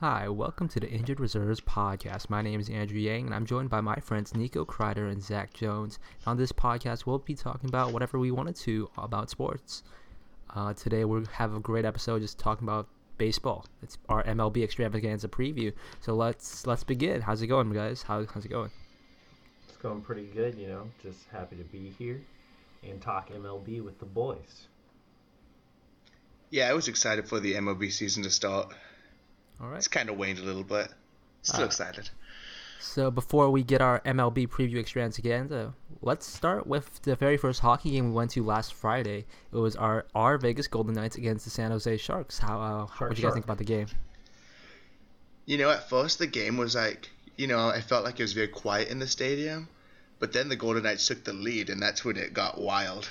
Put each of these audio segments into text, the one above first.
Hi, welcome to the Injured Reserves podcast. My name is Andrew Yang, and I'm joined by my friends Nico Kreider and Zach Jones. On this podcast, we'll be talking about whatever we wanted to about sports. Uh, today, we have a great episode just talking about baseball. It's our MLB extravaganza preview. So let's let's begin. How's it going, guys? How, how's it going? It's going pretty good, you know. Just happy to be here and talk MLB with the boys. Yeah, I was excited for the MLB season to start. All right. It's kind of waned a little, but still Uh, excited. So before we get our MLB preview extravaganza, let's start with the very first hockey game we went to last Friday. It was our our Vegas Golden Knights against the San Jose Sharks. How uh, what did you guys shark. think about the game? You know, at first the game was like, you know, I felt like it was very quiet in the stadium, but then the Golden Knights took the lead, and that's when it got wild.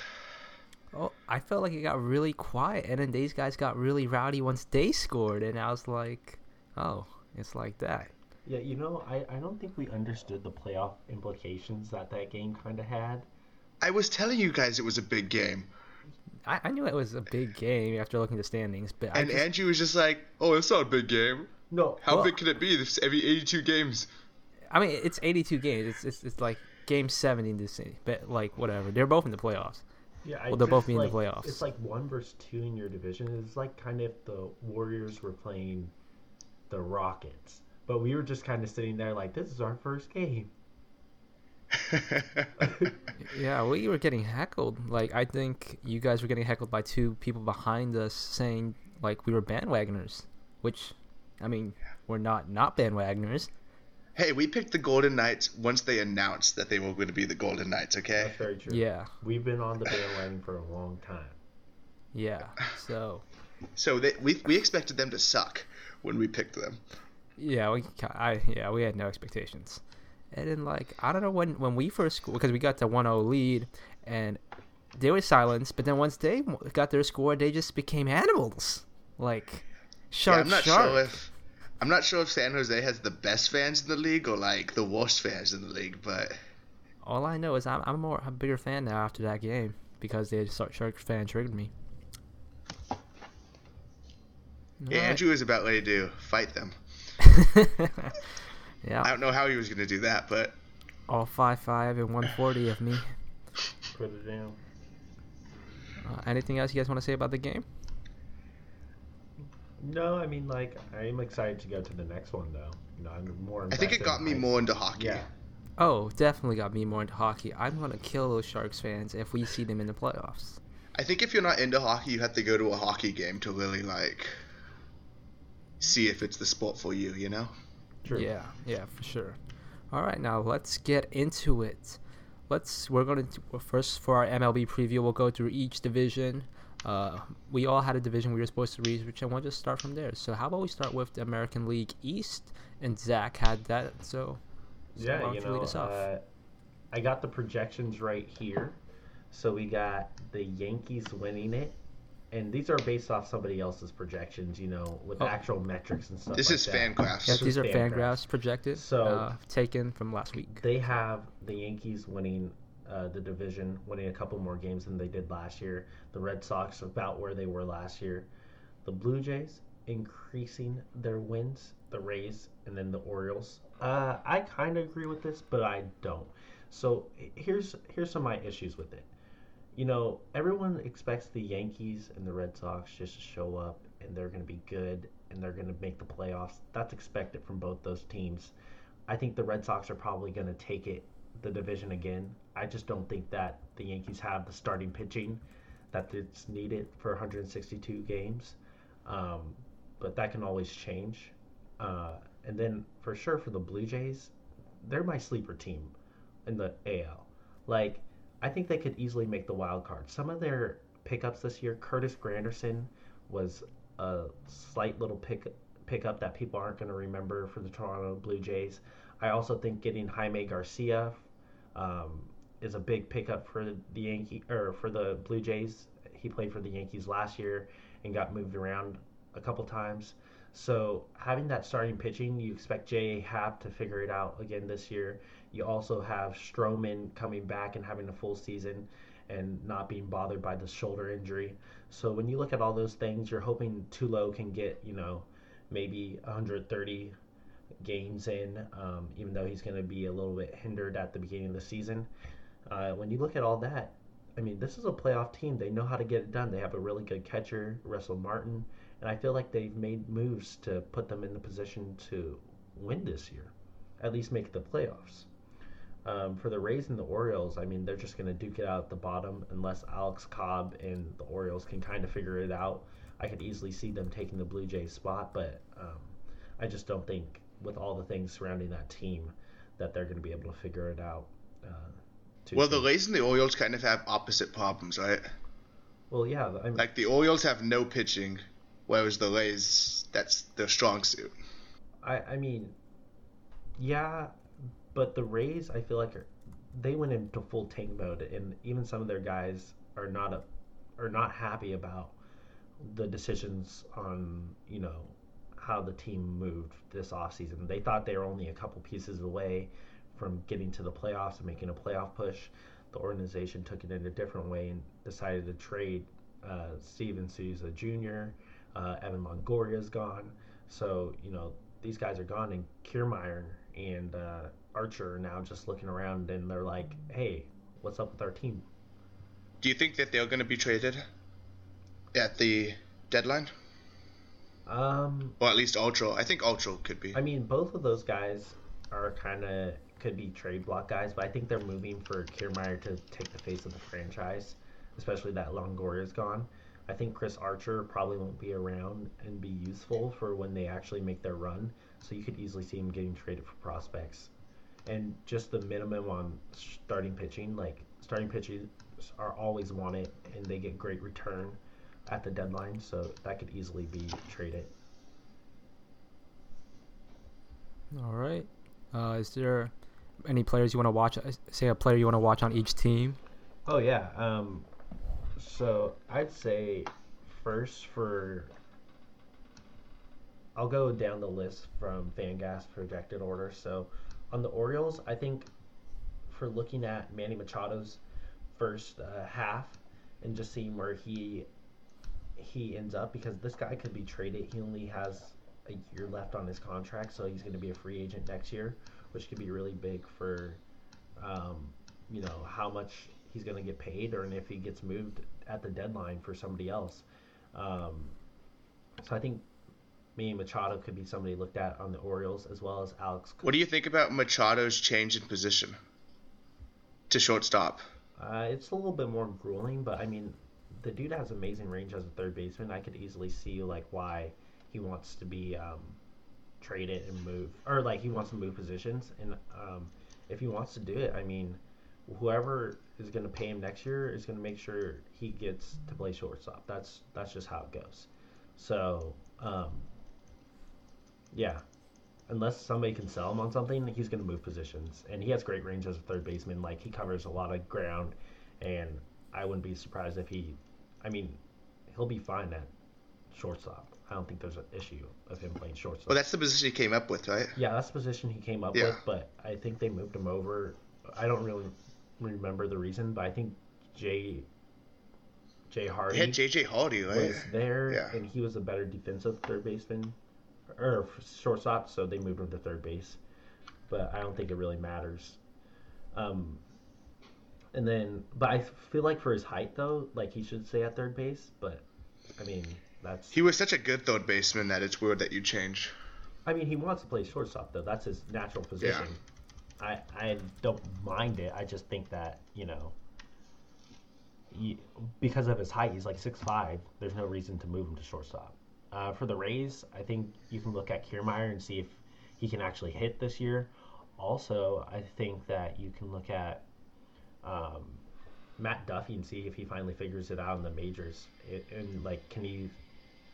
Oh, I felt like it got really quiet, and then these guys got really rowdy once they scored, and I was like, oh, it's like that. Yeah, you know, I, I don't think we understood the playoff implications that that game kind of had. I was telling you guys it was a big game, I, I knew it was a big game after looking at the standings, but and just, Andrew was just like, "Oh, it's not a big game. No, How Well- big could it be? This every 82 games." I mean, it's 82 games. It's it's, it's like game 70 in this city, but like whatever. They're both in the playoffs. Yeah, well, they'll both just, be in the playoffs. It's like one versus two in your division. It's like kind of if the Warriors were playing the Rockets, but we were just kind of sitting there like, this is our first game. Yeah, we were getting heckled. Like I think you guys were getting heckled by two people behind us saying like we were bandwagoners, which, I mean, we're not not bandwagoners. Hey, we picked the Golden Knights once they announced that they were going to be the Golden Knights. Okay. That's very true. Yeah, We've been on the bandwagon for a long time. yeah. So So they, we we expected them to suck when we picked them. yeah, we I yeah we had no expectations, and then like I don't know when when we first scored because we got the 1-0 lead and they were silenced, but then once they got their score, they just became animals. Like sharp, yeah, I'm not shark. sure if I'm not sure if San Jose has the best fans in the league or like the worst fans in the league, but All I know is I'm I'm more a bigger fan now after that game because the Shark Shark fan triggered me. yeah, Alright. Andrew was about ready to fight them. Yeah. I don't know how he was going to do that, but all five five and one forty of me. Put it down. Uh, anything else you guys want to say about the game? No, I mean like I'm excited to go to the next one though. You know, I'm more. I think it got me high- more into hockey. Yeah, Oh, definitely got me more into hockey. I'm gonna kill those Sharks fans if we see them in the playoffs. I think if you're not into hockey, you have to go to a hockey game to really like see if it's the sport for you, you know? true. Yeah, yeah, for sure. All right, now let's get into it. Let's we're going to first for our MLB preview. We'll go through each division. Uh, we all had a division we were supposed to research, and we'll just start from there. So how about we start with the American League East? And Zach had that, so, so Yeah, you you lead know, us off? uh, I got the projections right here. So we got the Yankees winning it, and these are based off somebody else's projections. You know, with Oh. actual metrics and stuff. This like is that. Fangraphs. yeah, these are Fangraphs. Fangraphs projected, So- uh, taken from last week. They have the Yankees winning uh, the division, winning a couple more games than they did last year. The Red Sox about where they were last year. The Blue Jays increasing their wins. The Rays and then the Orioles. Uh, I kind of agree with this, but I don't. So here's here's some of my issues with it. You know, everyone expects the Yankees and the Red Sox just to show up and they're going to be good and they're going to make the playoffs. That's expected from both those teams. I think the Red Sox are probably going to take it the division again. I just don't think that the Yankees have the starting pitching that it's needed for 162 games. Um, but that can always change. Uh, and then for sure for the Blue Jays, they're my sleeper team in the AL. Like I think they could easily make the wild card. Some of their pickups this year, Curtis Granderson was a slight little pick pickup that people aren't going to remember for the Toronto Blue Jays. I also think getting Jaime Garcia um, is a big pickup for the Yankee or for the Blue Jays. He played for the Yankees last year and got moved around a couple times. So having that starting pitching, you expect J.A. Happ to figure it out again this year. You also have Stroman coming back and having a full season and not being bothered by the shoulder injury. So when you look at all those things, you're hoping Tulo can get, you know, maybe 130 games in, um, even though he's going to be a little bit hindered at the beginning of the season. Uh, when you look at all that, I mean, this is a playoff team. They know how to get it done. They have a really good catcher, Russell Martin, and I feel like they've made moves to put them in the position to win this year, at least make the playoffs. Um, for the Rays and the Orioles, I mean, they're just going to duke it out at the bottom unless Alex Cobb and the Orioles can kind of figure it out. I could easily see them taking the Blue Jays spot, but um, I just don't think, with all the things surrounding that team, that they're going to be able to figure it out. Uh, well, the Rays and the Orioles kind of have opposite problems, right? Well, yeah. I mean, like the Orioles have no pitching, whereas the Rays, that's their strong suit. I, I mean, yeah, but the Rays, I feel like are, they went into full tank mode, and even some of their guys are not a, are not happy about the decisions on you know how the team moved this offseason. They thought they were only a couple pieces away from getting to the playoffs and making a playoff push. The organization took it in a different way and decided to trade uh, Steven Souza Jr. Uh, Evan Longoria is gone. So, you know, these guys are gone, and Kiermaier and uh, Archer are now just looking around and they're like, hey, what's up with our team? Do you think that they're going to be traded at the deadline? Um, or at least Ultra. I think Ultra could be. I mean, both of those guys are kind of could be trade block guys, but I think they're moving for Kiermaier to take the face of the franchise, especially that Longoria is gone. I think Chris Archer probably won't be around and be useful for when they actually make their run. So you could easily see him getting traded for prospects. And just the minimum on starting pitching, like starting pitchers are always wanted and they get great return at the deadline, so that could easily be traded. All right. Uh, is there any players you want to watch? Uh, say a player you want to watch on each team. Oh yeah. Um, so I'd say first for. I'll go down the list from Fangraphs projected order. So on the Orioles, I think for looking at Manny Machado's first uh, half and just seeing where he he ends up because this guy could be traded. He only has a year left on his contract, so he's going to be a free agent next year which could be really big for, um, you know, how much he's going to get paid, or if he gets moved at the deadline for somebody else. Um, so I think Manny Machado could be somebody looked at on the Orioles as well as Alex. What do you think about Machado's change in position to shortstop? Uh, it's a little bit more grueling, but I mean, the dude has amazing range as a third baseman. I could easily see like why he wants to be um, trade it and move, or like he wants to move positions. And um, if he wants to do it, I mean, whoever is going to pay him next year is going to make sure he gets to play shortstop. That's that's just how it goes. So, um, yeah, unless somebody can sell him on something, he's going to move positions. And he has great range as a third baseman. Like he covers a lot of ground, and I wouldn't be surprised if he, I mean, he'll be fine at shortstop. I don't think there's an issue of him playing shortstop. Well, that's the position he came up with, right? Yeah, that's the position he came up yeah. with, but I think they moved him over. I don't really remember the reason, but I think Jay Jay Hardy. Yeah, JJ Hardy right? was there, yeah. and he was a better defensive third baseman or shortstop, so they moved him to third base. But I don't think it really matters. Um, and then, but I feel like for his height though, like he should stay at third base. But I mean, that's he was such a good third baseman that it's weird that you change. I mean, he wants to play shortstop though. That's his natural position. Yeah. I I don't mind it. I just think that you know, he, because of his height, he's like six five. There's no reason to move him to shortstop. Uh, for the Rays, I think you can look at Kiermaier and see if he can actually hit this year. Also, I think that you can look at um, Matt Duffy and see if he finally figures it out in the majors. It, and like, can he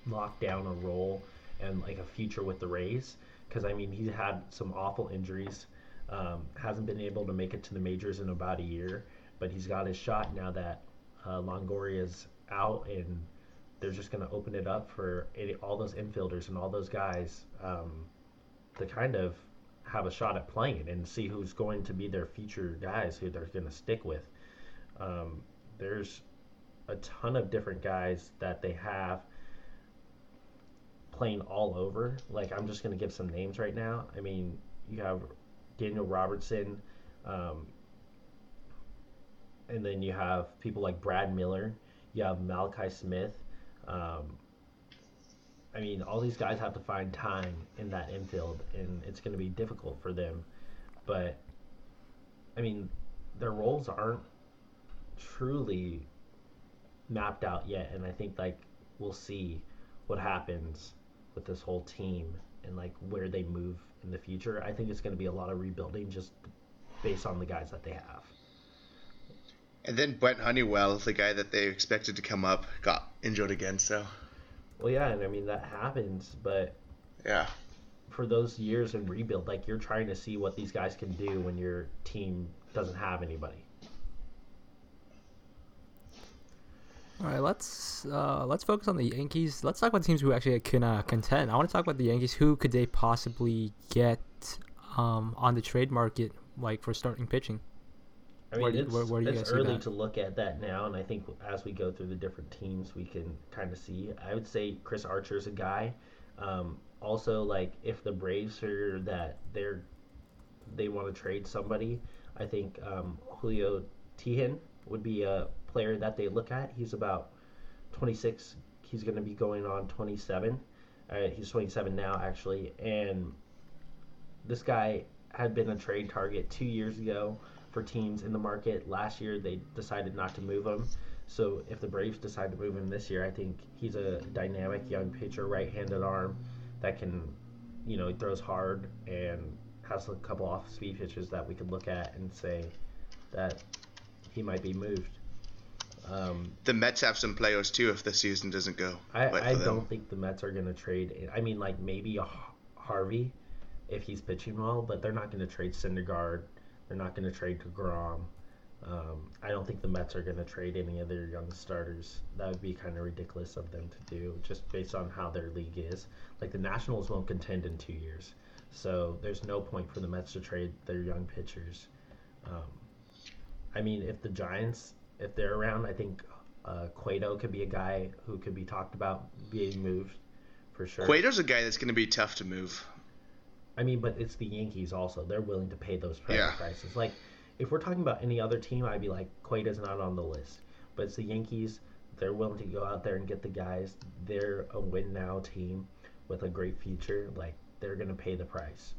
lock down a role and like a future with the Rays because I mean he had some awful injuries, um, hasn't been able to make it to the majors in about a year, but he's got his shot now that uh, Longoria is out and they're just going to open it up for all those infielders and all those guys um, to kind of have a shot at playing and see who's going to be their future guys who they're going to stick with. Um, there's a ton of different guys that they have playing all over. Like I'm just gonna give some names right now. I mean, you have Daniel Robertson, um, and then you have people like Brad Miller. You have Mallex Smith. Um, I mean, all these guys have to find time in that infield, and it's going to be difficult for them. But I mean, their roles aren't truly mapped out yet, and I think like we'll see what happens with this whole team and like where they move in the future. I think it's going to be a lot of rebuilding just based on the guys that they have. And then Brent Honeywell, the guy that they expected to come up, got injured again. So Well, yeah, and I mean that happens, but yeah, for those years in rebuild, like you're trying to see what these guys can do when your team doesn't have anybody. All right, let's uh, let's focus on the Yankees. Let's talk about teams who actually can uh, contend. I want to talk about the Yankees. Who could they possibly get um, on the trade market, like for starting pitching? I mean, Where it's, where- where do you it's guys early to look at that now, and I think as we go through the different teams, we can kind of see. I would say Chris Archer's a guy. Um, also, like if the Braves are that they're they want to trade somebody, I think um, Julio Teheran would be a player that they look at. He's about 26. He's going to be going on 27. Uh, he's 27 now, actually, and this guy had been a trade target two years ago for teams in the market. Last year, they decided not to move him. So if the Braves decide to move him this year, I think he's a dynamic young pitcher, right-handed arm that can, you know, he throws hard and has a couple off-speed pitches that we could look at and say that he might be moved. Um, the Mets have some players too if the season doesn't go. I, I don't think the Mets are going to trade. I mean, like maybe a Harvey if he's pitching well, but they're not going to trade Syndergaard. They're not going to trade Degrom. Um, I don't think the Mets are going to trade any of their young starters. That would be kind of ridiculous of them to do, just based on how their league is. Like the Nationals won't contend in two years, so there's no point for the Mets to trade their young pitchers. Um, I mean, if the Giants, if they're around, I think uh, Cueto could be a guy who could be talked about being moved for sure. Cueto's a guy that's going to be tough to move. I mean, but it's the Yankees also. They're willing to pay those price Yeah. prices. Like, if we're talking about any other team, I'd be like, Cueto's not on the list. But it's the Yankees. They're willing to go out there and get the guys. They're a win now team with a great future. Like, they're going to pay the price.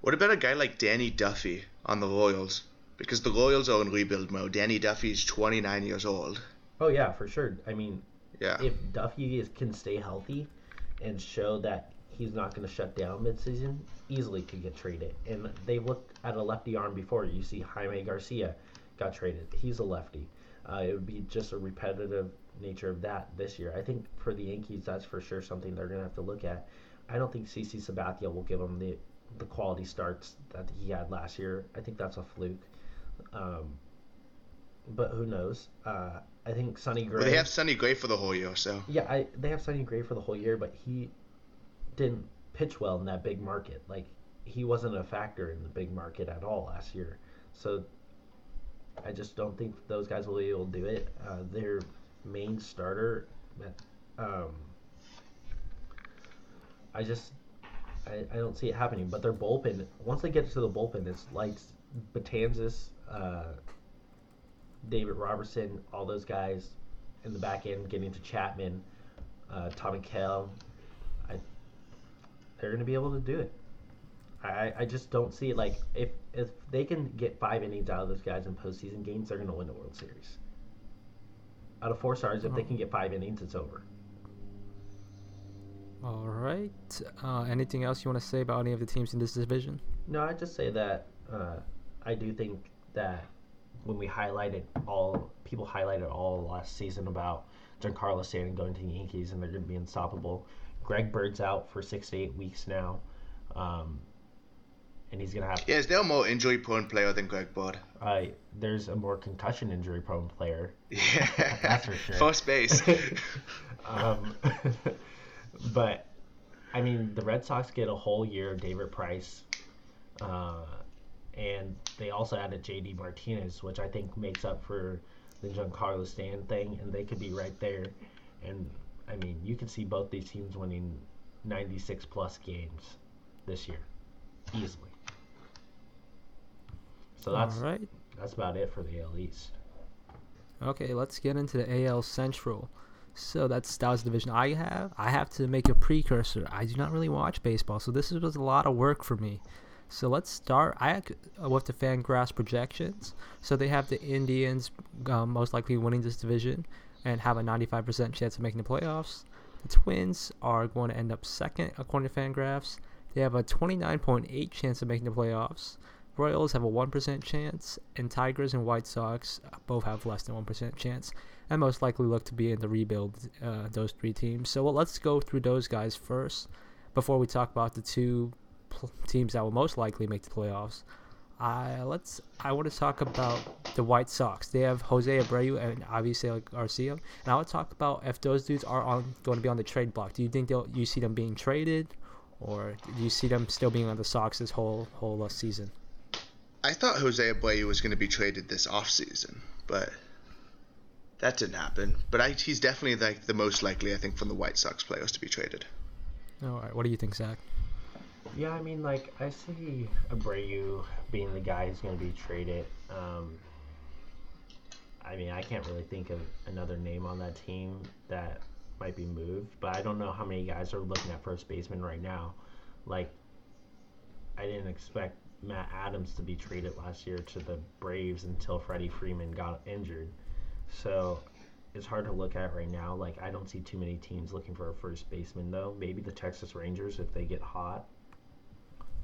What about a guy like Danny Duffy on the Royals? Because the Royals are in rebuild mode. Danny Duffy's 29 years old. Oh, yeah, for sure. I mean, Yeah. if Duffy is, can stay healthy and show that he's not going to shut down midseason, easily could get traded. And they've looked at a lefty arm before. You see Jaime Garcia got traded. He's a lefty. Uh, it would be just a repetitive nature of that this year. I think for the Yankees, that's for sure something they're going to have to look at. I don't think CC Sabathia will give them the the quality starts that he had last year. I think that's a fluke. Um, but who knows? Uh, I think Sonny Gray. Well, they have Sonny Gray for the whole year, so. Yeah, I they have Sonny Gray for the whole year, but he didn't pitch well in that big market. Like he wasn't a factor in the big market at all last year. So I just don't think those guys will be able to do it. Uh, their main starter, um, I just I, I don't see it happening. But their bullpen, once they get to the bullpen, it's lights. Betances, uh, David Robertson, all those guys in the back end, getting to Chapman, uh, Tommy Kahnle. I, they're going to be able to do it. I, I just don't see it. Like if if they can get five innings out of those guys in postseason games, they're going to win the World Series. Out of four stars, if they can get five innings, it's over. All right. Uh, anything else you want to say about any of the teams in this division? No, I just say that uh, I do think that when we highlighted all people highlighted all last season about Giancarlo Stanton going to the Yankees and they're going to be unstoppable. Greg Bird's out for six to eight weeks now, um, and he's going to have. Yeah, is there a more injury prone player than Greg Bird? Uh, there's a more concussion injury prone player. Yeah. That's for sure. First base. um, but I mean, the Red Sox get a whole year of David Price, uh, and they also added J.D. Martinez, which I think makes up for the Giancarlo Stanton thing, and they could be right there. And I mean, you could see both these teams winning 96 plus games this year, easily. So that's All right. that's about it for the AL East. Okay, let's get into the AL Central. So that's that was the division I have. I have to make a precursor. I do not really watch baseball, so this was a lot of work for me. So let's start. I uh, with the Fangraphs projections. So they have the Indians um, most likely winning this division and have a 95% chance of making the playoffs. The Twins are going to end up second according to Fangraphs. They have a 29.8 chance of making the playoffs. Royals have a 1% chance, and Tigers and White Sox both have less than 1% chance, and most likely look to be in the rebuild, uh, those three teams. So well, let's go through those guys first before we talk about the two teams that will most likely make the playoffs. I let's. I want to talk about the White Sox. They have Jose Abreu and obviously Garcia, and I want to talk about if those dudes are on going to be on the trade block. Do you think they'll you see them being traded, or do you see them still being on the Sox this whole whole uh, season? I thought Jose Abreu was going to be traded this offseason, but that didn't happen. But I, he's definitely like the most likely, I think, from the White Sox players to be traded. All right. What do you think, Zach? Yeah, I mean, like I see Abreu being the guy who's going to be traded. Um, I mean, I can't really think of another name on that team that might be moved, but I don't know how many guys are looking at first baseman right now. Like, I didn't expect Matt Adams to be traded last year to the Braves until Freddie Freeman got injured. So it's hard to look at right now. Like, I don't see too many teams looking for a first baseman, though. Maybe the Texas Rangers, if they get hot,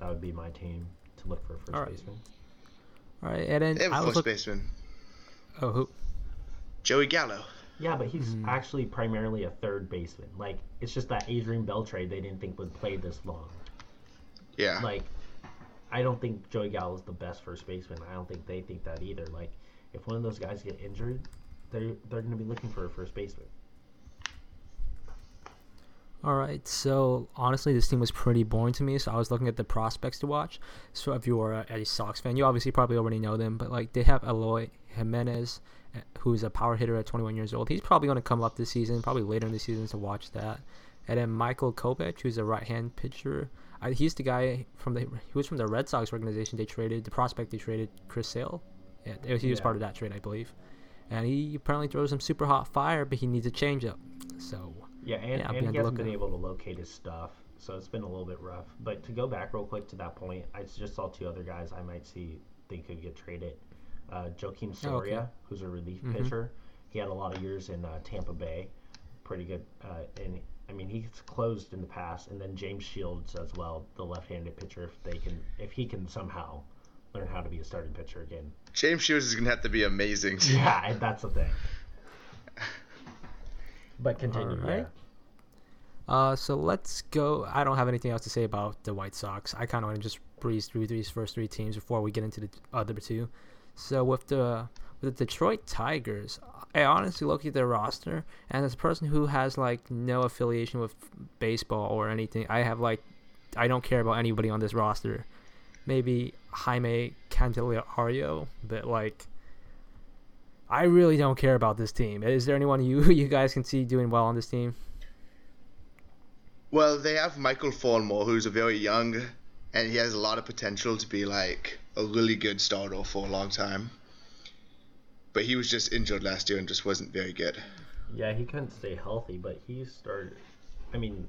that would be my team to look for a first All right. baseman. All right, and then They have I a first look- baseman, Oh, who? Joey Gallo. Yeah, but he's Mhm. actually primarily a third baseman. Like, it's just that Adrian Beltre they didn't think would play this long. Yeah. Like, I don't think Joey Gallo is the best first baseman. I don't think they think that either. Like, if one of those guys get injured, they're they're going to be looking for a first baseman. All right, so honestly, this team was pretty boring to me. So I was looking at the prospects to watch. So if you are a Sox fan, you obviously probably already know them. But like they have Eloy Jimenez, uh, who's a power hitter at 21 years old. He's probably going to come up this season, probably later in the season to watch that. And then Michael Kopech, who's a right-hand pitcher. I, he's the guy from the he was from the Red Sox organization. They traded the prospect. They traded Chris Sale. Yeah, he was Yeah. part of that trade, I believe. And he apparently throws some super hot fire, but he needs a changeup. So Yeah, and, Yeah, and he hasn't been lookout. able to locate his stuff, so it's been a little bit rough. But to go back real quick to that point, I just saw two other guys I might see think could get traded. Uh, Joakim Oh, okay. Soria, who's a relief Mhm. pitcher, he had a lot of years in uh, Tampa Bay, pretty good. Uh, and I mean, he's closed in the past. And then James Shields as well, the left-handed pitcher. If they can, if he can somehow learn how to be a starting pitcher again. James Shields is going to have to be amazing. Yeah, that's the thing. But continue. Alright. Yeah. Uh, so let's go. I don't have anything else to say about the White Sox. I kind of want to just breeze through these first three teams before we get into the other two. So with the with the Detroit Tigers, I honestly look at their roster, and as a person who has like no affiliation with baseball or anything, I have like I don't care about anybody on this roster. Maybe Jeimer Candelario, but like I really don't care about this team. Is there anyone you you guys can see doing well on this team? Well, they have Michael Fulmer, who's a very young, and he has a lot of potential to be like a really good starter for a long time. But he was just injured last year and just wasn't very good. Yeah, he couldn't stay healthy, but he started. I mean,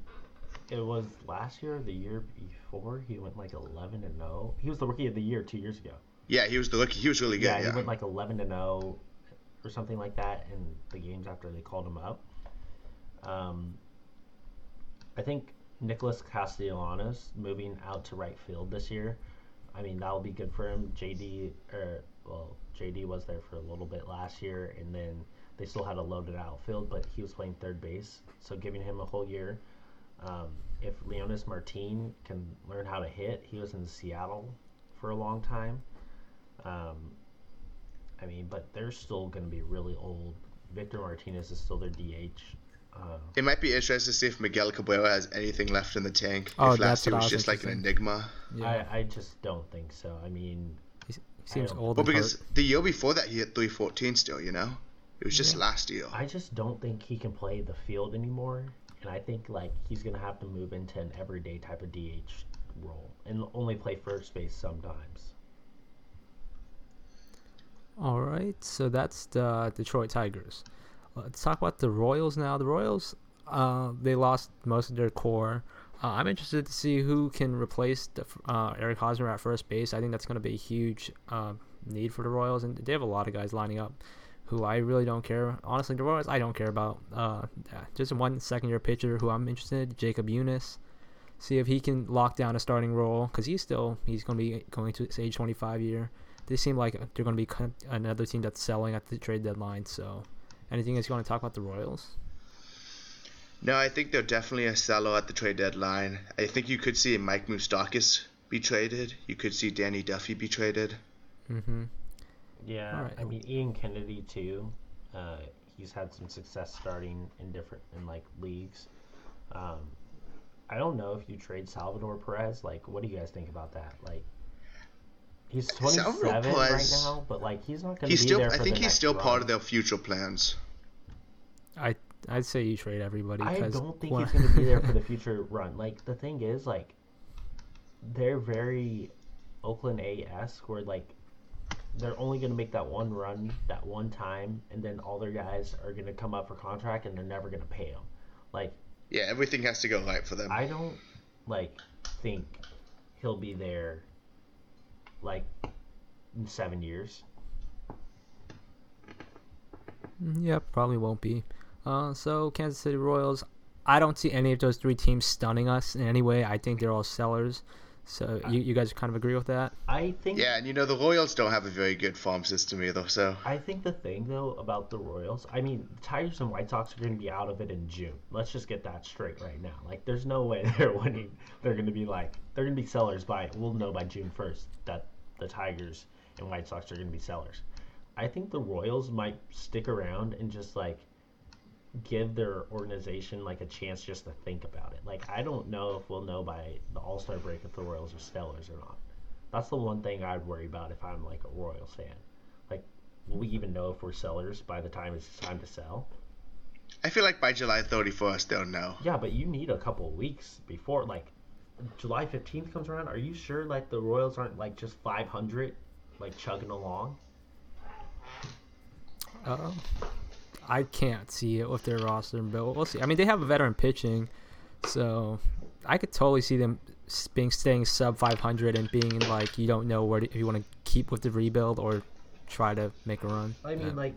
it was last year or the year before. He went like 11 and 0. He was the rookie of the year two years ago. Yeah, he was the rookie. He was really good. yeah, Yeah, he went like 11 and 0 or something like that in the games after they called him up. Um, I think Nicholas Castellanos moving out to right field this year. I mean, that will be good for him. JD, or well, JD was there for a little bit last year, and then they still had a loaded outfield, but he was playing third base, so giving him a whole year. Um, if Leonys Martin can learn how to hit, he was in Seattle for a long time. Um, I mean, but they're still going to be really old. Victor Martinez is still their DH. Uh, It might be interesting to see if Miguel Cabrera has anything left in the tank. Oh, if last year was was just like an enigma. Yeah, I, I just don't think so. I mean, he seems old. Well, because hurt. the year before that he hit 314 still, you know? It was just Yeah. last year. I just don't think he can play the field anymore. and I think like he's gonna have to move into an everyday type of DH role and only play first base sometimes. All right, so that's the Detroit Tigers. Let's talk about the Royals now. The Royals, uh, they lost most of their core. Uh, I'm interested to see who can replace the, uh, Eric Hosmer at first base. I think that's going to be a huge uh, need for the Royals, and they have a lot of guys lining up who I really don't care. Honestly, the Royals I don't care about. Uh, just one second year pitcher who I'm interested, Jakob Junis. See if he can lock down a starting role because he's still he's going to be going to his age 25 year. They seem like they're going to be another team that's selling at the trade deadline. So, anything else you want to talk about the Royals? No, I think they're definitely a seller at the trade deadline. I think you could see Mike Moustakas be traded. You could see Danny Duffy be traded. Mm-hmm. Yeah, right. I mean Ian Kennedy too. Uh, he's had some success starting in different in like leagues. Um, I don't know if you trade Salvador Perez. Like, what do you guys think about that? Like, he's twenty seven right now, but like he's not going to be still, there. I think he's still run. part of their future plans. I I'd say you trade everybody. I don't think he's going to be there for the future run. Like the thing is, like they're very Oakland AS, where like they're only going to make that one run that one time, and then all their guys are going to come up for contract, and they're never going to pay them. Like, yeah, everything has to go right for them. I don't like think he'll be there like in seven years. Mm, yeah, probably won't be. Uh, so Kansas City Royals, I don't see any of those three teams stunning us in any way. I think they're all sellers. So you, you guys kind of agree with that? I think. Yeah, and you know the Royals don't have a very good farm system either. So I think the thing though about the Royals, I mean, Tigers and White Sox are going to be out of it in June. Let's just get that straight right now. Like, there's no way they're winning. They're going to be like they're going to be sellers by we'll know by June first that the Tigers and White Sox are going to be sellers. I think the Royals might stick around and just like give their organization like a chance just to think about it. Like I don't know if we'll know by the All Star break if the Royals are sellers or not. That's the one thing I'd worry about if I'm like a Royals fan. Like, will we even know if we're sellers by the time it's time to sell? I feel like by July 31st they'll know. Yeah, but you need a couple of weeks before like July 15th comes around. Are you sure like the Royals aren't like just 500 like chugging along? Um, I can't see it with their roster but We'll see. I mean, they have a veteran pitching, so I could totally see them being staying sub 500 and being like you don't know where to, if you want to keep with the rebuild or try to make a run. I mean, yeah. like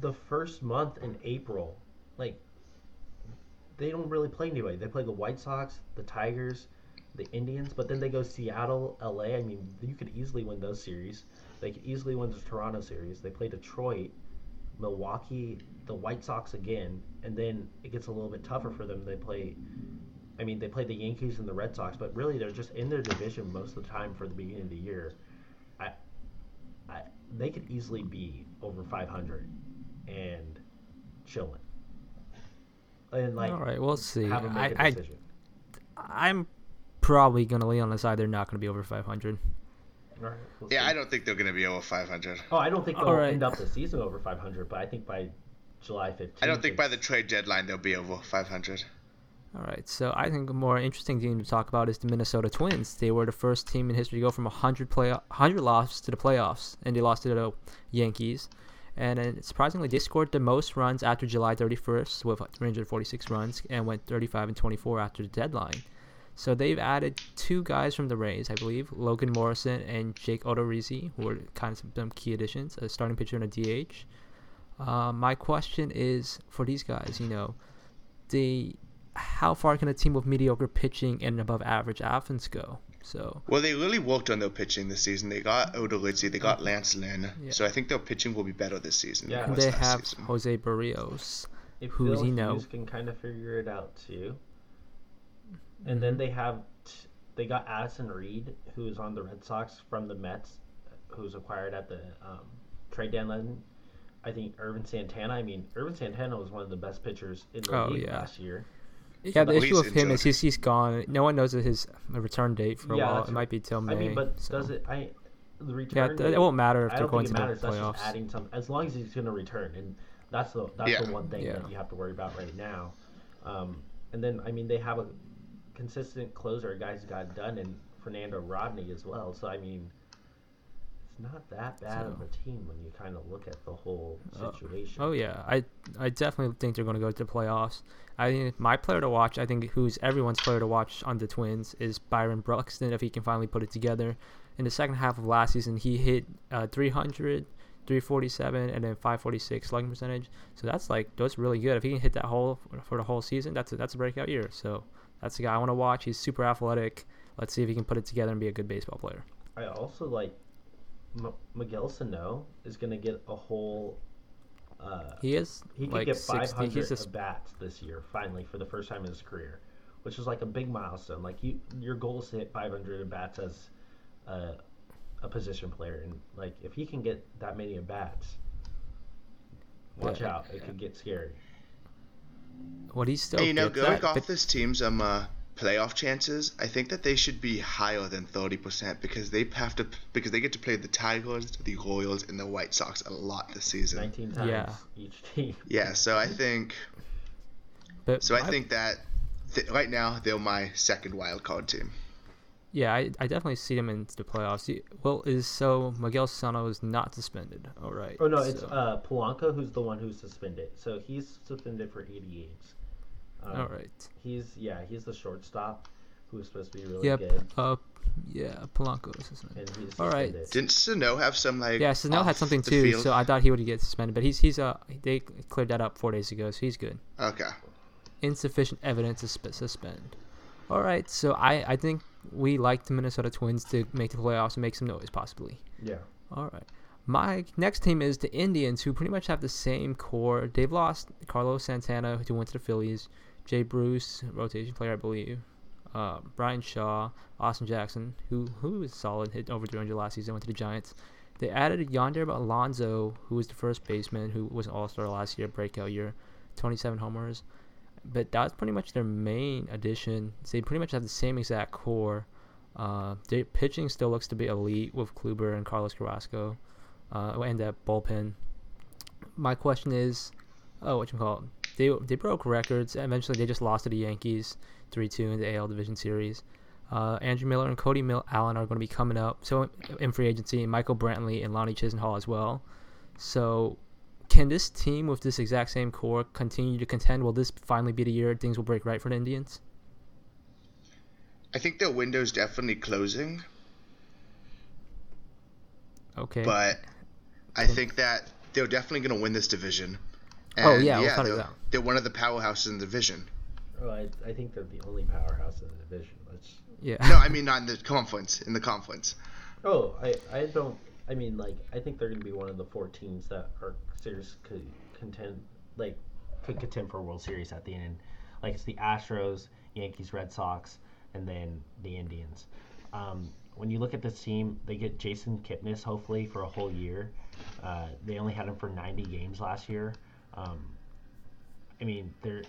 the first month in April, like they don't really play anybody. They play the White Sox, the Tigers, the Indians, but then they go Seattle, LA. I mean, you could easily win those series. They could easily win the Toronto series. They play Detroit. Milwaukee, the White Sox again, and then it gets a little bit tougher for them. They play, I mean, they play the Yankees and the Red Sox, but really they're just in their division most of the time for the beginning of the year. I, I, they could easily be over 500 and chilling. And like, all right, we'll see. Have them make I, a decision. I, I'm probably gonna lean on the side they're not gonna be over 500. Right, we'll yeah, see. I don't think they're going to be over 500. Oh, I don't think they'll right. end up the season over 500, but I think by July 15th. I don't think by the trade deadline they'll be over 500. All right, so I think a more interesting team to talk about is the Minnesota Twins. They were the first team in history to go from 100 play 100 losses to the playoffs, and they lost to the Yankees. And then surprisingly, they scored the most runs after July 31st with 346 runs, and went 35 and 24 after the deadline. So they've added two guys from the Rays, I believe, Logan Morrison and Jake Odorizzi, who are kind of some key additions, a starting pitcher and a DH. Uh, my question is for these guys, you know, the how far can a team with mediocre pitching and above average offense go? So well, they really worked on their pitching this season. They got Odorizzi, they got Lance Lynn, yeah. so I think their pitching will be better this season. Yeah, and they have season. Jose Berrios, who's you know can kind of figure it out too. And then they have t- they got Addison Reed, who is on the Red Sox from the Mets, who's acquired at the um, trade deadline. I think Ervin Santana. I mean, Ervin Santana was one of the best pitchers in the oh, league yeah. last year. Yeah, the issue with him is he's, he's gone. No one knows his return date for a yeah, while. It might be till May. I mean, but so. does it? I the return. Yeah, it won't matter if they're going to the playoffs. That's just adding some, as long as he's going to return, and that's the that's yeah. the one thing yeah. that you have to worry about right now. Um, and then I mean they have a consistent closer, guys got done, and Fernando Rodney as well. So I mean, it's not that bad of a team when you kind of look at the whole Oh. situation. Oh yeah, I I definitely think they're going to go to the playoffs. I think my player to watch, I think who's everyone's player to watch on the Twins is Byron Buxton if he can finally put it together. In the second half of last season, he hit uh, 300, 347, and then 546 slugging percentage. So that's like that's really good. If he can hit that whole for the whole season, that's a, that's a breakout year. So that's the guy I want to watch. He's super athletic. Let's see if he can put it together and be a good baseball player. I also like M- Miguel Sano is going to get a whole. Uh, He is he could like get 500 He's just at bats this year, finally, for the first time in his career, which is like a big milestone. Like you, your goal is to hit 500 at bats as a, a position player, and like if he can get that many at bats, watch Yeah. out, it could get scary. what he's still And, you know, gets going at, off but- this team's um uh, playoff chances, I think that they should be higher than thirty percent because they have to because they get to play the Tigers, the Royals, and the White Sox a lot this season. 19 times Yeah. each team. Yeah, so I think but so. I my- think that th- right now they're my second wild card team. Yeah, I, I definitely see them in the playoffs. Well, is so Miguel Sano is not suspended. All right. Oh no, it's uh, Polanco who's the one who's suspended. So he's suspended for 80 games. Um, all right. He's yeah, he's the shortstop who's supposed to be really Yep. good, Uh, yeah, Polanco is suspended. and he's All right. Didn't Sano have some like? Yeah, Sano had something too, field? so I thought he would get suspended, but he's he's uh they cleared that up four days ago, so he's good. Okay. Insufficient evidence to sp- suspend. All right, so I I think we like the Minnesota Twins to make the playoffs and make some noise possibly. Yeah. All right. My next team is the Indians, who pretty much have the same core. They've lost Carlos Santana, who went to the Phillies, Jay Bruce, rotation player, I believe, uh, Bryan Shaw, Austin Jackson, who who was solid, hit over 300 last season, went to the Giants. They added Yonder Alonso, who was the first baseman, who was an All Star last year, breakout year, 27 homers. But that's pretty much their main addition. They pretty much have the same exact core. Uh, their pitching still looks to be elite with Kluber and Carlos Carrasco, uh, and that bullpen. My question is, oh, what you call? They they broke records. Eventually, they just lost to the Yankees, three two in the AL Division Series. Uh, Andrew Miller and Cody Mil- Allen are going to be coming up. So in free agency, Michael Brantley and Lonnie Chisenhall as well. So can this team with this exact same core continue to contend? Will this finally be the year things will break right for the Indians? I think their window's definitely closing, Okay. but I think that they're definitely going to win this division. Oh, And, yeah, without they're, doubt. they're one of the powerhouses in the division. Oh, I, I think they're the only powerhouse in the division. Let's. yeah. No, I mean not in the conference. In the conference. Oh, I I don't. I mean, like I think they're going to be one of the four teams that are serious could contend like could contend for a World Series at the end. Like it's the Astros, Yankees, Red Sox, and then the Indians. Um, when you look at this team, they get Jason Kipnis hopefully for a whole year. Uh, they only had him for 90 games last year. Um, I mean, their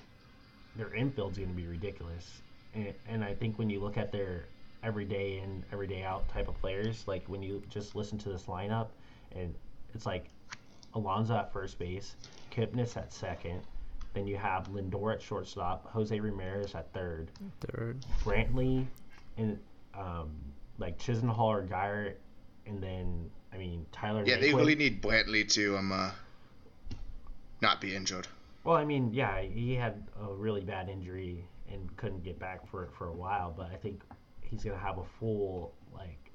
their infield's going to be ridiculous, and, and I think when you look at their everyday in, everyday out type of players, like when you just listen to this lineup, and it's like Alonso at first base, Kipnis at second, then you have Lindor at shortstop, Jose Ramirez at third, Third. Brantley, and um, like Chisenhall or Guyer, and then I mean Tyler. Yeah, they really need Brantley too. I'm uh, not be injured. Well, I mean, yeah, he had a really bad injury and couldn't get back for it for a while, but I think he's gonna have a full like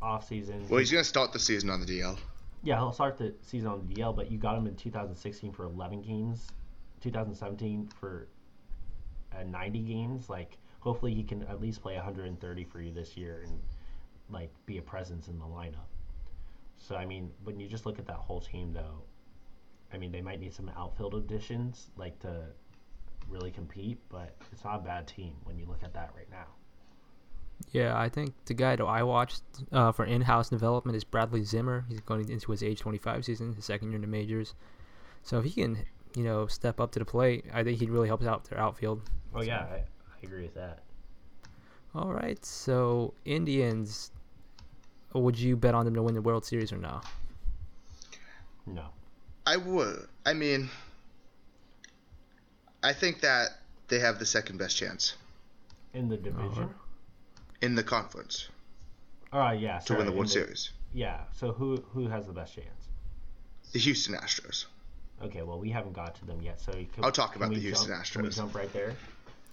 off season. Well, he's gonna start the season on the DL. yeah, he'll start the season on the DL, but you got him in 2016 for 11 games, 2017 for uh, 90 games. Like, hopefully, he can at least play 130 for you this year and like be a presence in the lineup. So, I mean, when you just look at that whole team, though, I mean, they might need some outfield additions, like to really compete, but it's not a bad team when you look at that right now. Yeah, I think the guy that I watched uh, for in-house development is Bradley Zimmer. He's going into his age 25 season, his second year in the majors. So if he can, you know, step up to the plate, I think he'd really help out their outfield. Oh yeah, I, I agree with that. All right, so Indians, would you bet on them to win the World Series or no? No. I would. I mean, I think that they have the second best chance in the division. in the conference Oh yeah, to win the in World Series. Yeah. So who who has the best chance? The Houston Astros. Okay, well we haven't got to them yet, so can, I'll talk can about we the Houston jump, Can we Astros. jump right there?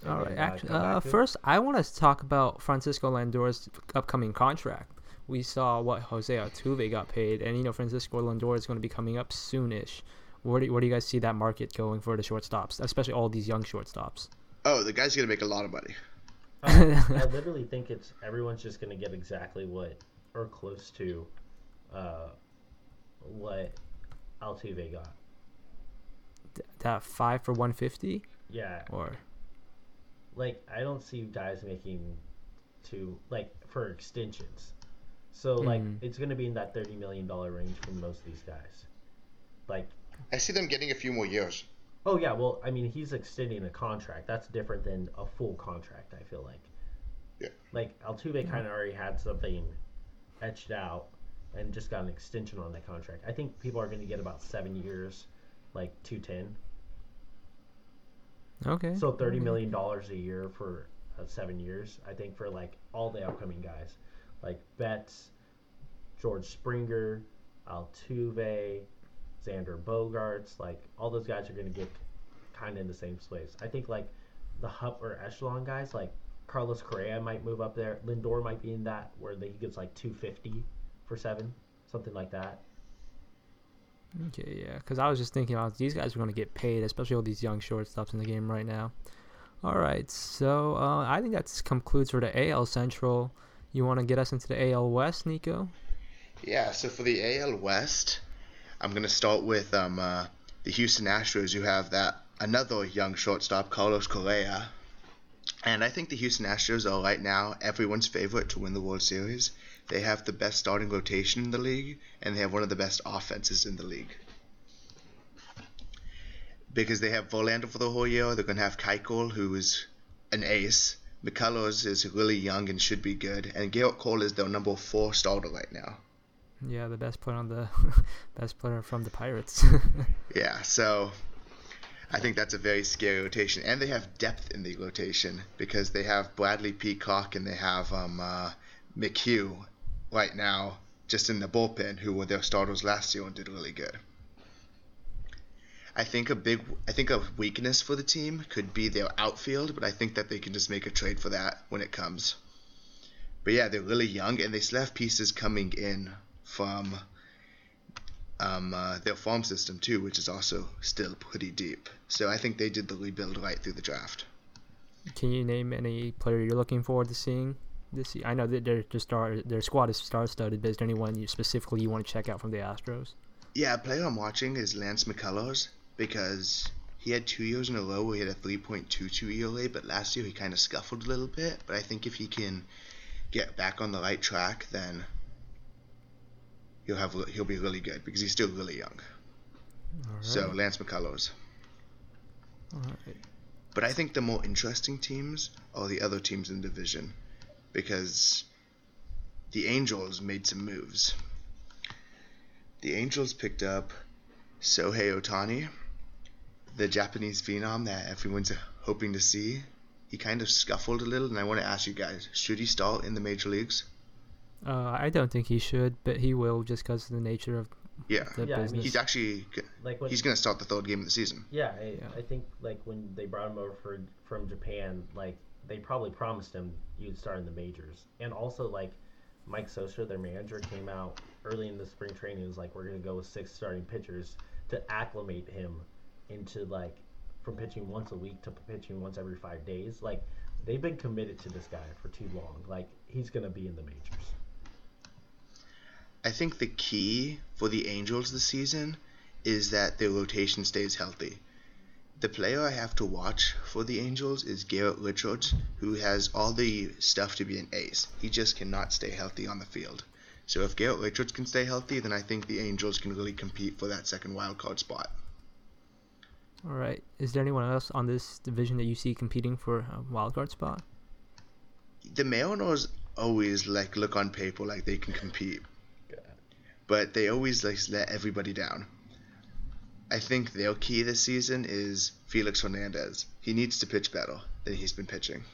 All right. And then, uh, Actually, come uh, first, I want to talk about Francisco Lindor's upcoming contract. We saw what Jose Altuve got paid, and you know Francisco Lindor is going to be coming up soonish. Where do, where do you guys see that market going for the shortstops, especially all these young shortstops? Oh, the guy's gonna make a lot of money. Uh, I literally think it's everyone's just gonna get exactly what or close to uh, what Altuve got. that five for one fifty, Yeah, or like I don't see guys making two like for extensions. So like Mhm. it's gonna be in that thirty million dollar range for most of these guys. Like I see them getting a few more years. oh yeah, well I mean he's extending a contract. That's different than a full contract. I feel like. Yeah. Like Altuve kind of already had something etched out and just got an extension on that contract. I think people are gonna get about seven years, like two ten. okay. So thirty million dollars a year for uh, seven years. I think for like all the upcoming guys, like Betts, George Springer, Altuve, Xander Bogaerts, like all those guys are going to get kind of in the same space. I think like the hub or echelon guys, like Carlos Correa might move up there. Lindor might be in that where he gets like two fifty for seven, something like that. Okay, yeah, because I was just thinking about these guys are going to get paid, especially all these young shortstops in the game right now. All right, so uh, I think that concludes for the AL Central. You want to get us into the AL West, Nico? Yeah, so for the AL West, I'm gonna start with um uh, the Houston Astros. You have that another young shortstop, Carlos Correa, and I think the Houston Astros are right now everyone's favorite to win the World Series. They have the best starting rotation in the league, and they have one of the best offenses in the league. Because they have Verlander for the whole year, they're gonna have Keuchel, who is an ace. McCullers is really young and should be good, and Gerrit Cole is their number four starter right now. Yeah, the best player on the best player from the Pirates. Yeah, so I think that's a very scary rotation, and they have depth in the rotation because they have Bradley Peacock and they have um, uh, McHugh right now just in the bullpen, who were their starters last year and did really good. I think a big, I think a weakness for the team could be their outfield, but I think that they can just make a trade for that when it comes. But yeah, they're really young, and they still have pieces coming in from um, uh, their farm system too, which is also still pretty deep. So I think they did the rebuild right through the draft. Can you name any player you're looking forward to seeing this year? I know that their star their squad is star studded, but is there anyone you specifically you want to check out from the Astros? Yeah, a player I'm watching is Lance McCullers because he had two years in a row where he had a 3.22 ERA, but last year he kind of scuffled a little bit. But I think if he can get back on the right track, then he'll have he'll be really good because he's still really young. All right. So Lance McCullers. All right. But I think the more interesting teams are the other teams in the division because the Angels made some moves. The Angels picked up Shohei Ohtani, the Japanese phenom that everyone's hoping to see. He kind of scuffled a little, and I want to ask you guys should he start in the major leagues? Uh, I don't think he should, but he will just because of the nature of Yeah. the Yeah, I mean- business. He's actually Like when he's going to start the third game of the season. Yeah, I, Yeah. I think like when they brought him over for, from Japan, like they probably promised him you'd start in the majors, and also like Mike Scioscia, their manager, came out early in the spring training. and was like, we're gonna go with six starting pitchers to acclimate him into like from pitching once a week to pitching once every five days. Like they've been committed to this guy for too long. Like he's gonna be in the majors. I think the key for the Angels this season is that their rotation stays healthy. The player I have to watch for the Angels is Garrett Richards, who has all the stuff to be an ace. He just cannot stay healthy on the field. So if Garrett Richards can stay healthy, then I think the Angels can really compete for that second wild card spot. All right. Is there anyone else on this division that you see competing for a wild card spot? The Mariners always like look on paper like they can compete, but they always like let everybody down. I think their key this season is Felix Hernandez. He needs to pitch better than he's been pitching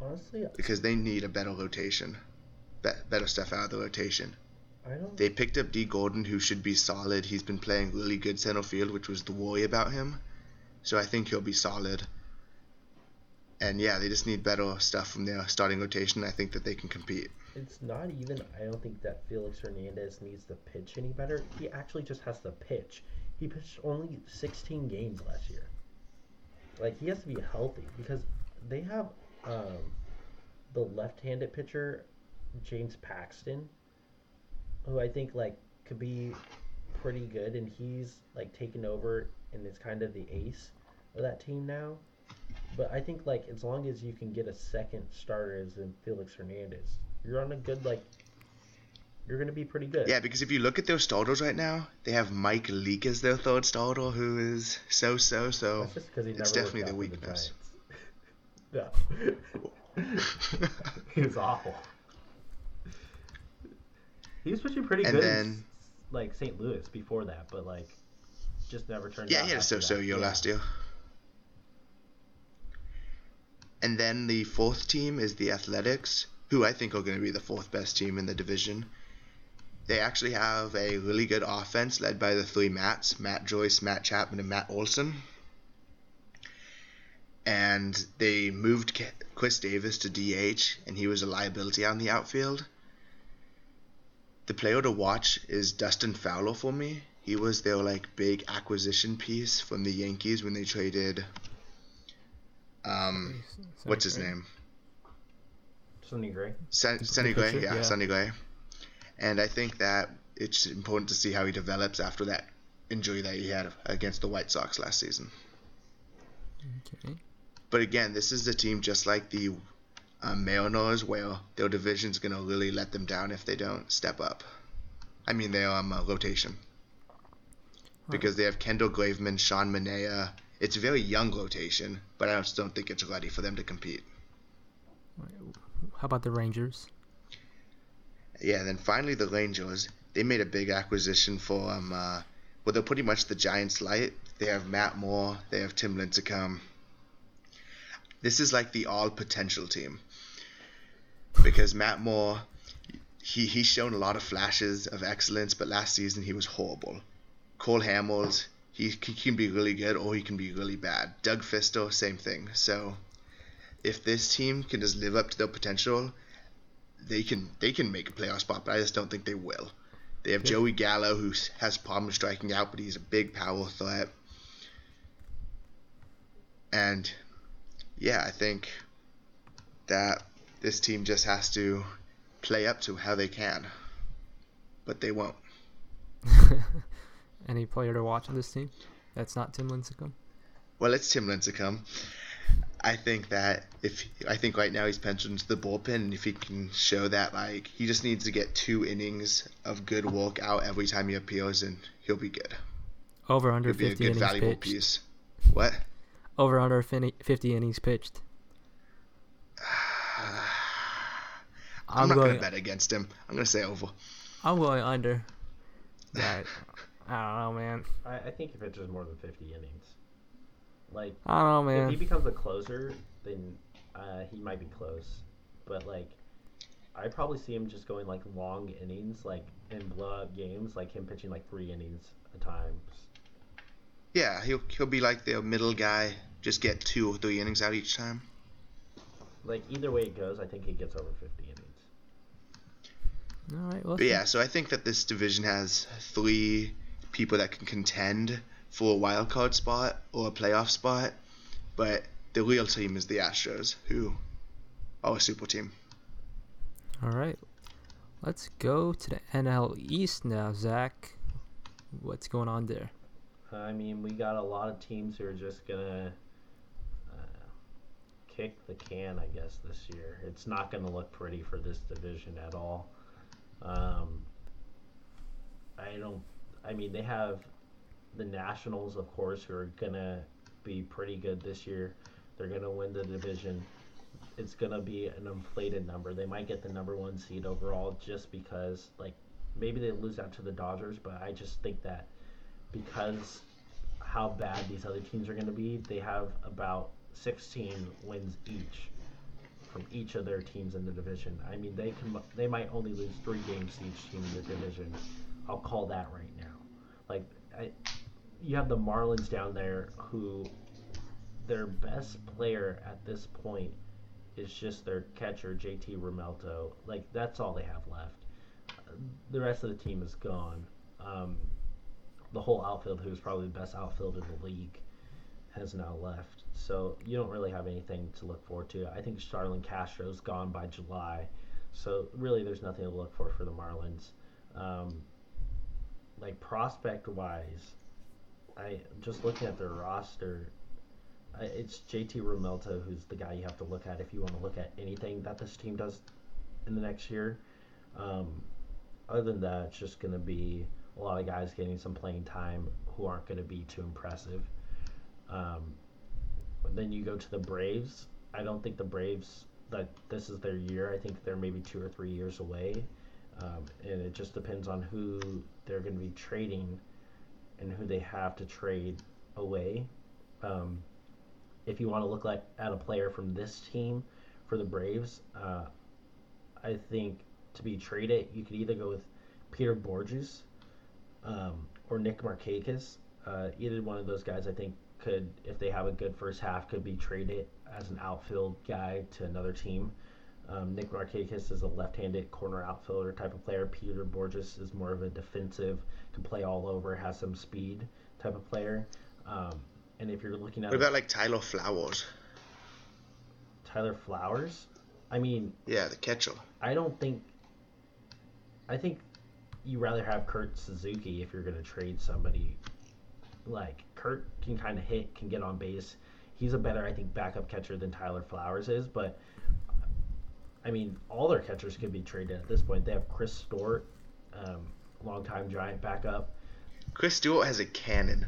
Honestly, because they need a better rotation, be- better stuff out of the rotation. They picked up Dee Gordon, who should be solid. He's been playing really good center field, which was the worry about him. So I think he'll be solid. And yeah, they just need better stuff from their starting rotation. I think that they can compete. It's not even. I don't think that Felix Hernandez needs to pitch any better. He actually just has to pitch. He pitched only 16 games last year. Like he has to be healthy because they have um, the left-handed pitcher James Paxton, who I think like could be pretty good, and he's like taken over and is kind of the ace of that team now. But I think like as long as you can get a second starter as in Felix Hernandez, you're on a good like. You're gonna be pretty good. Yeah, because if you look at their starters right now, they have Mike Leake as their third starter, who is so so so. That's just because he never It's definitely the weakness. Giants. no. he was awful. He was pitching pretty And good, in, like St. Louis before that, but like just never turned. Yeah, out he had a so so that. year Yeah. last year. And then the fourth team is the Athletics, who I think are going to be the fourth best team in the division. They actually have a really good offense led by the three Matts Matt Joyce, Matt Chapman, and Matt Olson. And they moved Khris Davis to DH, and he was a liability on the outfield. The player to watch is Dustin Fowler for me. He was their like big acquisition piece from the Yankees when they traded. Um, what's his name? Sonny Gray. Sun, The Sonny Gray, yeah, yeah. Sonny Gray. And I think that it's important to see how he develops after that injury that he had against the White Sox last season. Okay. But again, this is a team just like the uh, Mariners, well. their division's gonna really let them down if they don't step up. I mean, their um, uh, rotation because they have Kendall Graveman, Sean Manaea. It's a very young rotation, but I just don't think it's ready for them to compete. How about the Rangers? Yeah, and then finally the Rangers. They made a big acquisition for um, uh, well, they're pretty much the Giants light. They have Matt Moore. They have Tim Lincecum. This is like the all potential team because Matt Moore, he he's shown a lot of flashes of excellence, but last season he was horrible. Cole Hamels, he, he can be really good or he can be really bad. Doug Fister, same thing. So if this team can just live up to their potential, they can they can make a playoff spot, but I just don't think they will. They have. Joey Gallo who has problems striking out, but he's a big power threat. And yeah, I think that this team just has to play up to how they can, but they won't. Any player to watch on this team? That's not Tim Lincecum. Well, it's Tim Lincecum. I think that if I think right now he's penciled into the bullpen, and if he can show that like he just needs to get two innings of good work out every time he appeals, and he'll be good. Over under He'll be a 50 good innings valuable pitched. piece. What? Over under fin- 50 innings pitched. I'm, I'm, not going. gonna bet against him. I'm gonna say over. I'm going under. That I don't know, man. I, I think he pitches more than 50 innings. Like I don't know, man. if he becomes a closer, then uh, he might be close. But like, I probably see him just going like long innings, like in blowout games, like him pitching like three innings a time. Yeah, he'll he'll be like the middle guy. Just get two or three innings out each time. Like either way it goes, I think he gets over 50 innings. All right, well. But yeah, so I think that this division has three people that can contend for a wild card spot or a playoff spot, but the real team is the Astros, who are a super team. All right. Let's go to the NL East now, Zach. What's going on there? I mean, we got a lot of teams who are just gonna uh, kick the can, I guess, this year. It's not gonna look pretty for this division at all. Um, I don't. I mean, they have the Nationals, of course, who are gonna be pretty good this year. They're gonna win the division. It's gonna be an inflated number. They might get the number one seed overall just because, like, maybe they lose out to the Dodgers, but I just think that because how bad these other teams are to be, they have about 16 wins each from each of their teams in the division. I mean, they can they might only lose three games to each team in the division. I'll call that right now. Like, I, you have the Marlins down there who their best player at this point is just their catcher JT Realmuto. Like that's all they have left. The rest of the team is gone. Um, the whole outfield, who's probably the best outfield in the league, has now left. So you don't really have anything to look forward to. I think Starlin Castro's gone by July. So really, there's nothing to look for for the Marlins. Um, like prospect wise, I just looking at their roster. I, it's JT Realmuto who's the guy you have to look at if you want to look at anything that this team does in the next year. Um, other than that, it's just going to be a lot of guys getting some playing time who aren't going to be too impressive. Um, then you go to the Braves. I don't think the Braves that this is their year. I think they're maybe two or three years away, um, and it just depends on who they're going to be trading and who they have to trade away. Um, if you want to look like at a player from this team for the Braves, uh, I think to be traded, you could either go with Peter Bourjos um, or Nick Markakis. Uh, either one of those guys, I think, could, if they have a good first half, could be traded as an outfield guy to another team. Um, Nick Markakis is a left-handed corner outfielder type of player. Peter Bourjos is more of a defensive, can play all over, has some speed type of player. Um, and if you're looking at what about like Tyler Flowers? Tyler Flowers, I mean, yeah, the catcher. I don't think. I think you rather have Kurt Suzuki if you're going to trade somebody. Like Kurt can kind of hit, can get on base. He's a better, I think, backup catcher than Tyler Flowers is. But I mean, all their catchers could be traded at this point. They have Chris Stewart, um, longtime Giant backup. Chris Stewart has a cannon.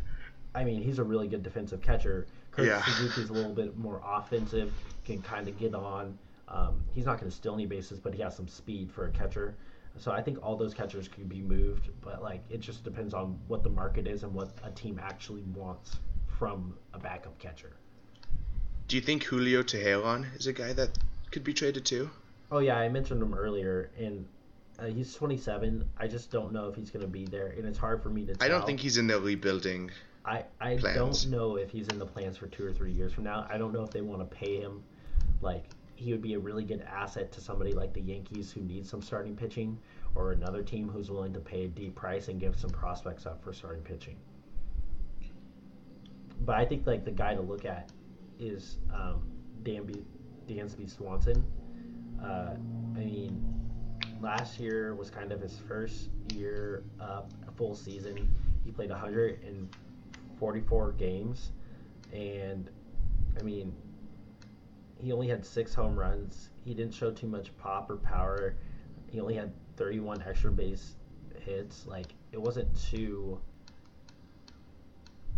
I mean, he's a really good defensive catcher. Kurt yeah. Suzuki's a little bit more offensive, can kind of get on. Um, he's not going to steal any bases, but he has some speed for a catcher. So I think all those catchers could be moved, but like it just depends on what the market is and what a team actually wants from a backup catcher. Do you think Julio Teheran is a guy that could be traded too? Oh yeah, I mentioned him earlier, and uh, he's 27. I just don't know if he's going to be there, and it's hard for me to. Tell. I don't think he's in the rebuilding. I I plans. don't know if he's in the plans for two or three years from now. I don't know if they want to pay him, like he would be a really good asset to somebody like the Yankees who needs some starting pitching, or another team who's willing to pay a deep price and give some prospects up for starting pitching. But I think like the guy to look at is um, Danby, Dansby Swanson. Uh, I mean, last year was kind of his first year up, full season. He played 144 games, and I mean, he only had six home runs. He didn't show too much pop or power. He only had 31 extra base hits. Like it wasn't too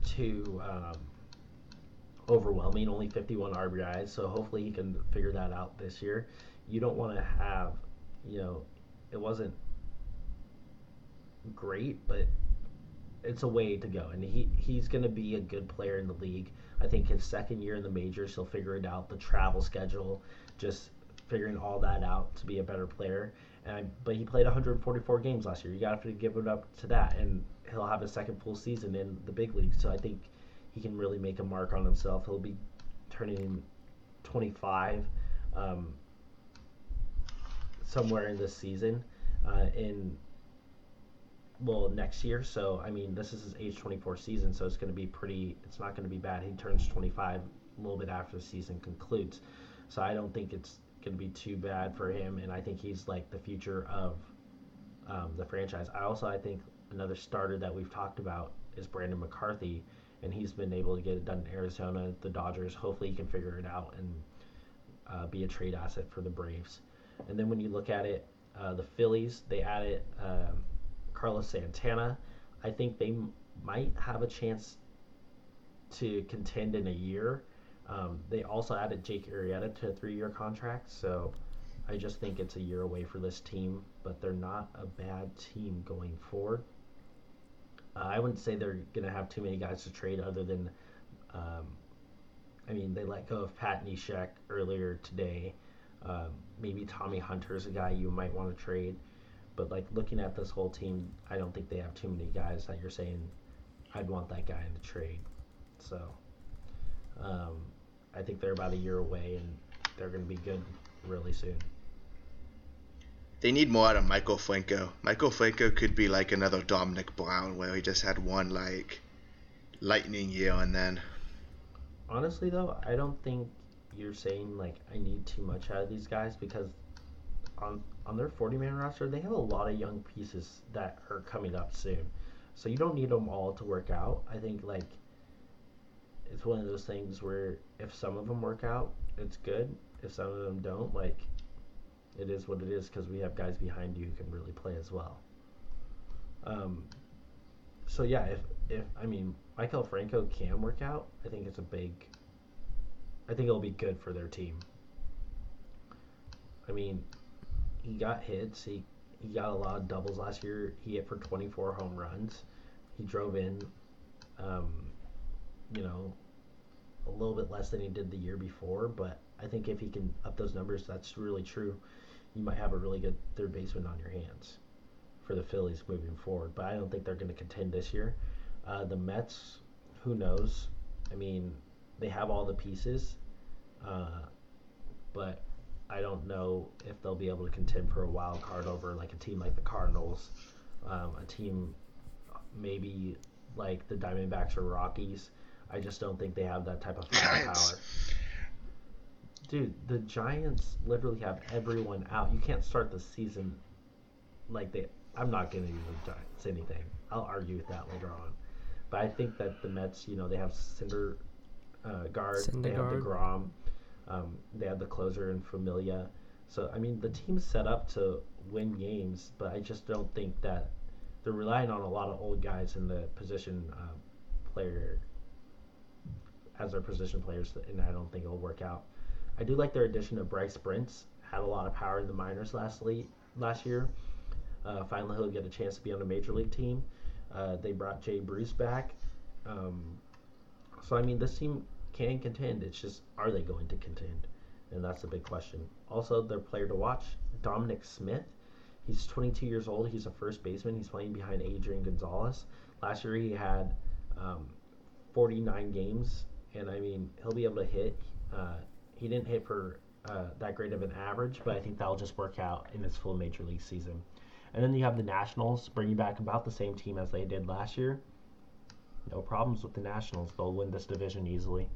too um, overwhelming. Only 51 RBIs. So hopefully he can figure that out this year. You don't want to have, you know, it wasn't great, but it's a way to go, and he he's going to be a good player in the league. I think his second year in the majors, he'll figure it out. The travel schedule, just figuring all that out to be a better player. And but he played 144 games last year. You got to give it up to that, and he'll have a second full season in the big league. So I think he can really make a mark on himself. He'll be turning 25 um, somewhere in this season. Uh, in well next year. So I mean, this is his age 24 season, so it's going to be pretty. It's not going to be bad. He turns 25 a little bit after the season concludes, so I don't think it's going to be too bad for him. And I think he's like the future of um, the franchise. I also I think another starter that we've talked about is Brandon McCarthy, and he's been able to get it done in Arizona. The Dodgers. Hopefully, he can figure it out and uh, be a trade asset for the Braves. And then when you look at it, uh, the Phillies they added. Um, Carlos Santana, I think they m- might have a chance to contend in a year. Um, they also added Jake Arrieta to a three-year contract, so I just think it's a year away for this team, but they're not a bad team going forward. Uh, I wouldn't say they're gonna have too many guys to trade other than, um, I mean, they let go of Pat Neshek earlier today. Um, maybe Tommy Hunter's is a guy you might want to trade, but like looking at this whole team, I don't think they have too many guys that you're saying I'd want that guy in the trade. So, um, I think they're about a year away and they're going to be good really soon. They need more out of Maikel Franco. Maikel Franco could be like another Domonic Brown, where he just had one like lightning year and then. Honestly, though, I don't think you're saying like I need too much out of these guys because on on their 40 man roster they have a lot of young pieces that are coming up soon. So you don't need them all to work out. I think like it's one of those things where if some of them work out, it's good. If some of them don't, like it is what it is because we have guys behind you who can really play as well. Um, so yeah, if if I mean Maikel Franco can work out, I think it's a big. I think it'll be good for their team. I mean, he got hits. He he got a lot of doubles last year. He hit for 24 home runs. He drove in, um, you know, a little bit less than he did the year before. But I think if he can up those numbers, that's really true. You might have a really good third baseman on your hands for the Phillies moving forward. But I don't think they're going to contend this year. Uh, the Mets, who knows? I mean, they have all the pieces, uh, but I don't know if they'll be able to contend for a wild card over like a team like the Cardinals, um, a team maybe like the Diamondbacks or Rockies. I just don't think they have that type of firepower. Dude, the Giants literally have everyone out. You can't start the season like they. I'm not going to even say anything. I'll argue with that later on. But I think that the Mets, you know, they have Cinder uh, guard, they have the Grom, um, they had the closer in Familia. So I mean, the team's set up to win games, but I just don't think that they're relying on a lot of old guys in the position uh, player as their position players, and I don't think it'll work out. I do like their addition of Bryce Brentz. Had a lot of power in the minors last last year. Uh, finally, he'll get a chance to be on a major league team. Uh, they brought Jay Bruce back. Um, so I mean, this team can contend. It's just are they going to contend? And that's a big question. Also, their player to watch, Dominic Smith. He's 22 years old. He's a first baseman. He's playing behind Adrian Gonzalez. Last year he had um, 49 games, and I mean he'll be able to hit. Uh, he didn't hit for uh, that great of an average, but I think that'll just work out in his full major league season. And then you have the Nationals bringing back about the same team as they did last year. No problems with the Nationals. They'll win this division easily.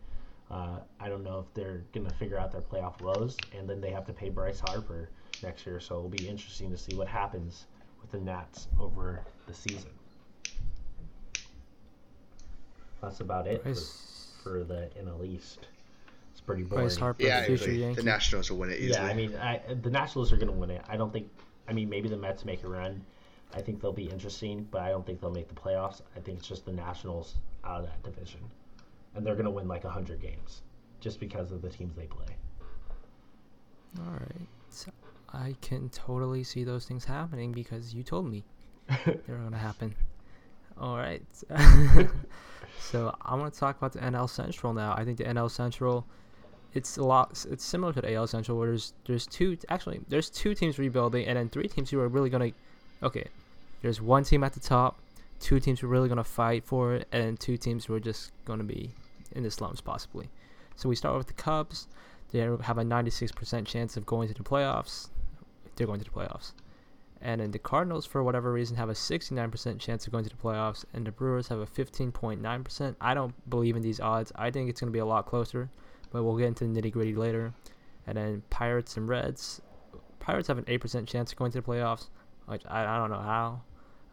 Uh, I don't know if they're going to figure out their playoff lows, and then they have to pay Bryce Harper next year. So it'll be interesting to see what happens with the Nats over the season. That's about it for, for, the NL East. It's pretty boring. Bryce Harper, yeah, the Nationals will win it easily. Yeah, I mean, I, the Nationals are going to win it. I don't think. I mean, maybe the Mets make a run. I think they'll be interesting, but I don't think they'll make the playoffs. I think it's just the Nationals out of that division and they're going to win like 100 games just because of the teams they play. All right. So I can totally see those things happening because you told me they're going to happen. All right. so I want to talk about the NL Central now. I think the NL Central it's a lot it's similar to the AL Central where there's there's two actually there's two teams rebuilding and then three teams who are really going to okay. There's one team at the top two teams who are really going to fight for it, and two teams who are just going to be in the slums, possibly. So we start with the Cubs. They have a 96% chance of going to the playoffs. They're going to the playoffs. And then the Cardinals, for whatever reason, have a 69% chance of going to the playoffs, and the Brewers have a 15.9%. I don't believe in these odds. I think it's going to be a lot closer, but we'll get into the nitty gritty later. And then Pirates and Reds. Pirates have an 8% chance of going to the playoffs, which I, I don't know how.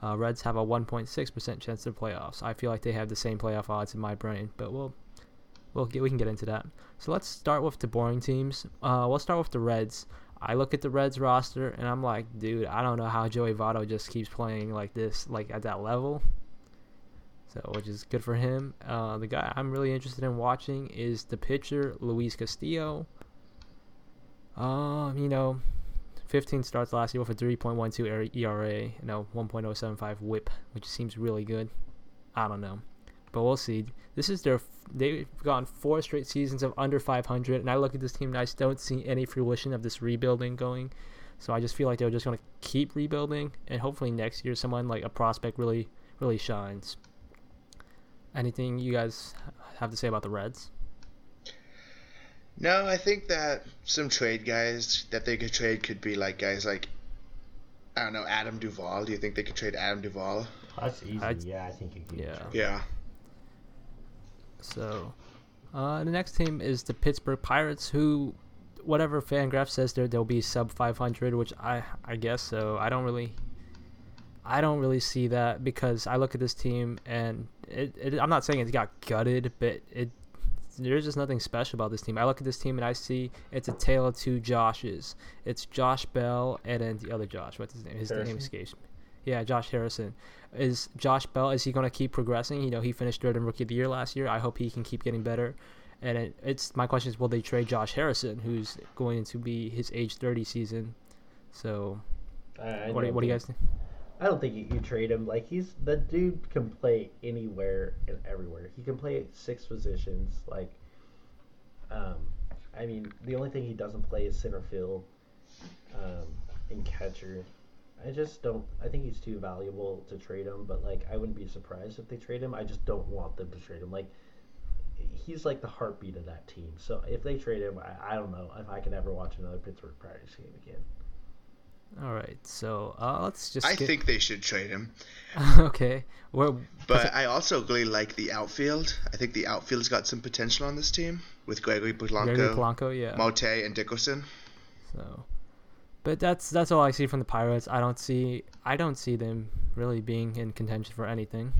Uh, Reds have a 1.6% chance of the playoffs. I feel like they have the same playoff odds in my brain, but we'll we'll get, we can get into that. So let's start with the boring teams. Uh, we'll start with the Reds. I look at the Reds roster and I'm like, dude, I don't know how Joey Votto just keeps playing like this, like at that level. So, which is good for him. Uh, the guy I'm really interested in watching is the pitcher Luis Castillo. Um, you know, 15 starts last year with a 3.12 ERA you know, 1.075 WHIP, which seems really good. I don't know, but we'll see. This is their they've gone four straight seasons of under 500, and I look at this team and I don't see any fruition of this rebuilding going. So I just feel like they're just going to keep rebuilding, and hopefully next year someone like a prospect really really shines. Anything you guys have to say about the Reds? No, I think that some trade guys that they could trade could be like guys like I don't know Adam Duvall. Do you think they could trade Adam Duvall? That's easy. I'd- yeah, I think you could. Yeah. Yeah. So, uh, the next team is the Pittsburgh Pirates, who, whatever Fangraph says, there they'll be sub 500, which I I guess so. I don't really, I don't really see that because I look at this team and it, it I'm not saying it got gutted, but it there's just nothing special about this team. I look at this team and I see it's a tale of two Joshes. It's Josh Bell and then the other Josh. What's his name? His name escapes me. Yeah, Josh Harrison. Is Josh Bell? Is he going to keep progressing? You know, he finished third in Rookie of the Year last year. I hope he can keep getting better. And it, it's my question is, will they trade Josh Harrison, who's going to be his age 30 season? So, I, I what do, what do you guys think? I don't think you, you trade him. Like he's the dude can play anywhere and everywhere. He can play six positions. Like, um, I mean, the only thing he doesn't play is center field, um, and catcher. I just don't. I think he's too valuable to trade him. But like, I wouldn't be surprised if they trade him. I just don't want them to trade him. Like, he's like the heartbeat of that team. So if they trade him, I, I don't know if I can ever watch another Pittsburgh Pirates game again. All right, so uh, let's just. I get- think they should trade him. okay. Well, But I also really like the outfield. I think the outfield's got some potential on this team with Gregory Polanco, Gregory Polanco, yeah. Mote, and Dickerson. So, but that's that's all I see from the Pirates. I don't see I don't see them really being in contention for anything.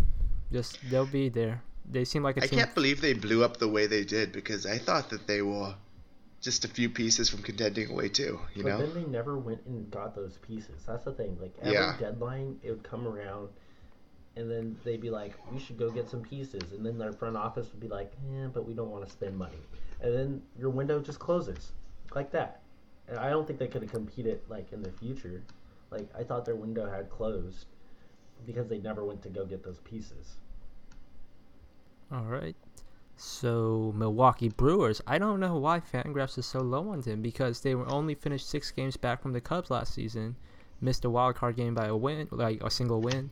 Just they'll be there. They seem like a I team. can't believe they blew up the way they did because I thought that they were just a few pieces from contending away too. You but know? then they never went and got those pieces. That's the thing. Like every Yeah. deadline, it would come around, and then they'd be like, "We should go get some pieces," and then their front office would be like, "Yeah, but we don't want to spend money," and then your window just closes like that. And I don't think they could have competed like in the future. Like I thought their window had closed because they never went to go get those pieces. All right. So Milwaukee Brewers. I don't know why Fangraphs is so low on them because they were only finished six games back from the Cubs last season, missed a wild card game by a win, like a single win,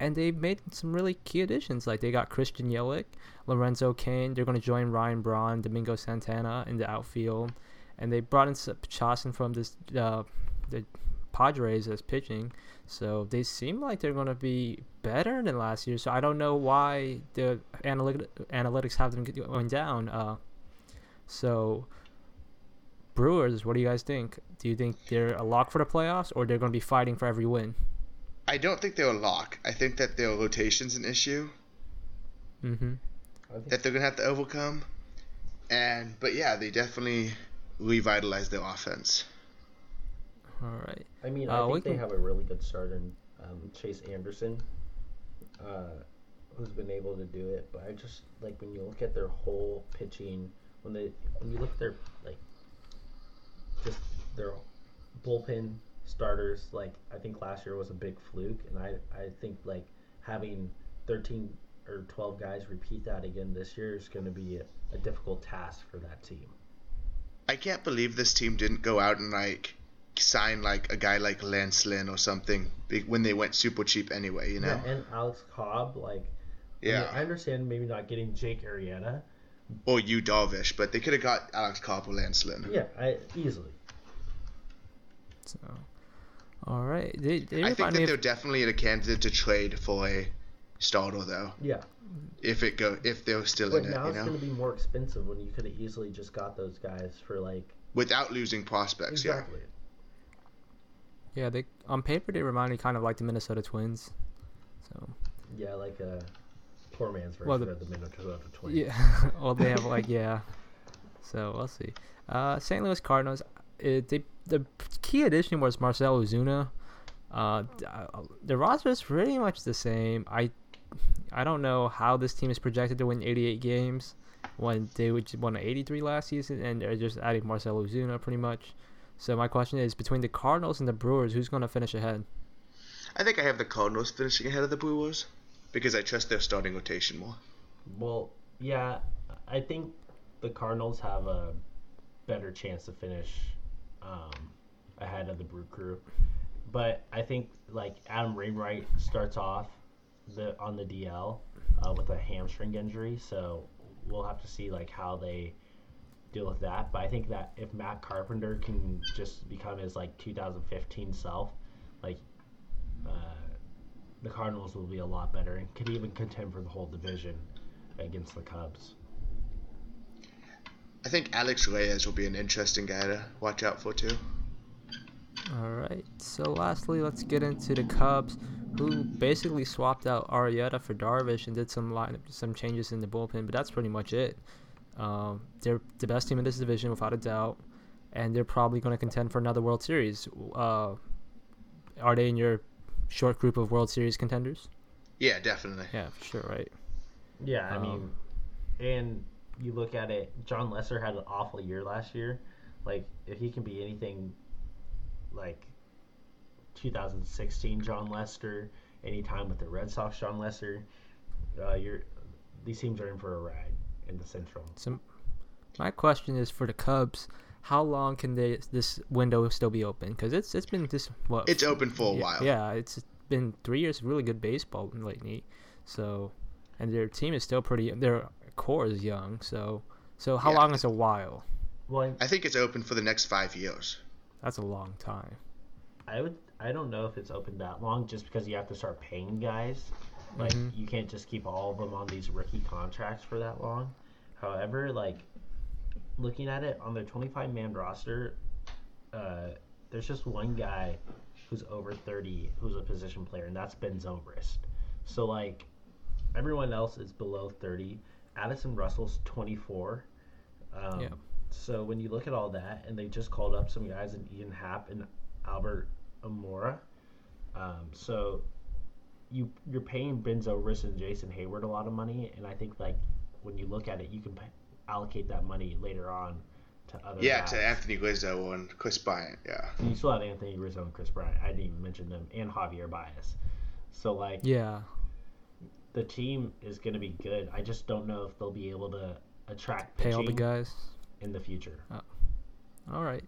and they made some really key additions. Like they got Christian Yelich, Lorenzo Cain. They're going to join Ryan Braun, Domingo Santana in the outfield, and they brought in Chacin from this uh, the Padres as pitching. So they seem like they're going to be better than last year. So I don't know why the analytic, analytics have them going down. Uh, so Brewers, what do you guys think? Do you think they're a lock for the playoffs, or they're going to be fighting for every win? I don't think they're a lock. I think that their rotation's an issue Mm-hmm. That they're gonna have to overcome. And but yeah, they definitely revitalized their offense. All right. I mean, Uh, I we think they can- have a really good starter in um, Chase Anderson, uh, who's been able to do it. But I just like when you look at their whole pitching, when they when you look at their like just their bullpen starters. Like I think last year was a big fluke, and I I think like having thirteen or twelve guys repeat that again this year is going to be a, a difficult task for that team. I can't believe this team didn't go out and like sign like a guy like Lance Lynn or something when they went super cheap anyway. You know? Yeah, and Alex Cobb, like I, mean, Yeah. I understand maybe not getting Jake Arrieta. Or Yu Darvish, but they could have got Alex Cobb or Lance Lynn. Yeah, I easily. So, all right. They, they I think that me they're definitely a candidate to trade for a starter though. Yeah, If it go if they're still but in it, now you it's know, going to be more expensive when you could have easily just got those guys for like without losing prospects. exactly. yeah. They on paper they remind me kind of like the Minnesota Twins. So Yeah, like a poor man's version Well, the- of the Minnesota Twins. yeah. well, they have like yeah. So we'll see. Uh, St. Louis Cardinals. It, they, the key addition was Marcell Ozuna. Uh, uh, the roster is pretty much the same. I I don't know how this team is projected to win 88 games when they would won 83 last season, and they're just adding Marcelo Ozuna pretty much. So my question is, between the Cardinals and the Brewers, who's going to finish ahead? I think I have the Cardinals finishing ahead of the Brewers. because I trust their starting rotation more. Well, yeah, I think the Cardinals have a better chance to finish um, ahead of the Brew Crew, but I think like Adam Wainwright starts off the on the DL uh, with a hamstring injury, so we'll have to see like how they deal with that. But I think that if Matt Carpenter can just become his like 2015 self, like uh, the Cardinals will be a lot better and could even contend for the whole division against the Cubs. I think Alex Reyes will be an interesting guy to watch out for too. All right. So lastly, let's get into the Cubs, who basically swapped out Arrieta for Darvish and did some line some changes in the bullpen, but that's pretty much it. Um, they're the best team in this division without a doubt, and they're probably going to contend for another World Series. Uh, are they in your short group of World Series contenders? Yeah, definitely. Yeah, for sure, right. Yeah, I Um, mean, and you look at it, Jon Lester had an awful year last year. Like, if he can be anything like 2016 Jon Lester, anytime with the Red Sox Jon Lester, uh, you're these teams are in for a ride in the Central. So, my question is for the Cubs: How long can they this window still be open? Because it's it's been this what It's open for a yeah, while. Yeah, it's been three years of really good baseball lately. So, and their team is still pretty. Their core is young. So, so how Yeah. long is a while? Well, I think it's open for the next five years. That's a long time. I would. I don't know if it's open that long, just because you have to start paying guys. Like Mhm. you can't just keep all of them on these rookie contracts for that long. However, like looking at it on their 25 man roster, uh, there's just one guy who's over 30 who's a position player, and that's Ben Zobrist. So like everyone else is below 30. Addison Russell's 24. Um, Yeah. So when you look at all that, and they just called up some guys in Ian Happ and Albert Almora, um, so you you're paying Benzo Zobrist and Jason Heyward a lot of money, and I think like when you look at it, you can pay, allocate that money later on to other Yeah, guys. to Anthony Rizzo and Kris Bryant. Yeah. And you still have Anthony Rizzo and Kris Bryant. I didn't even mention them, and Javier Baez. So like Yeah. the team is going to be good. I just don't know if they'll be able to attract Pay all the pitching guys. in the future. All right.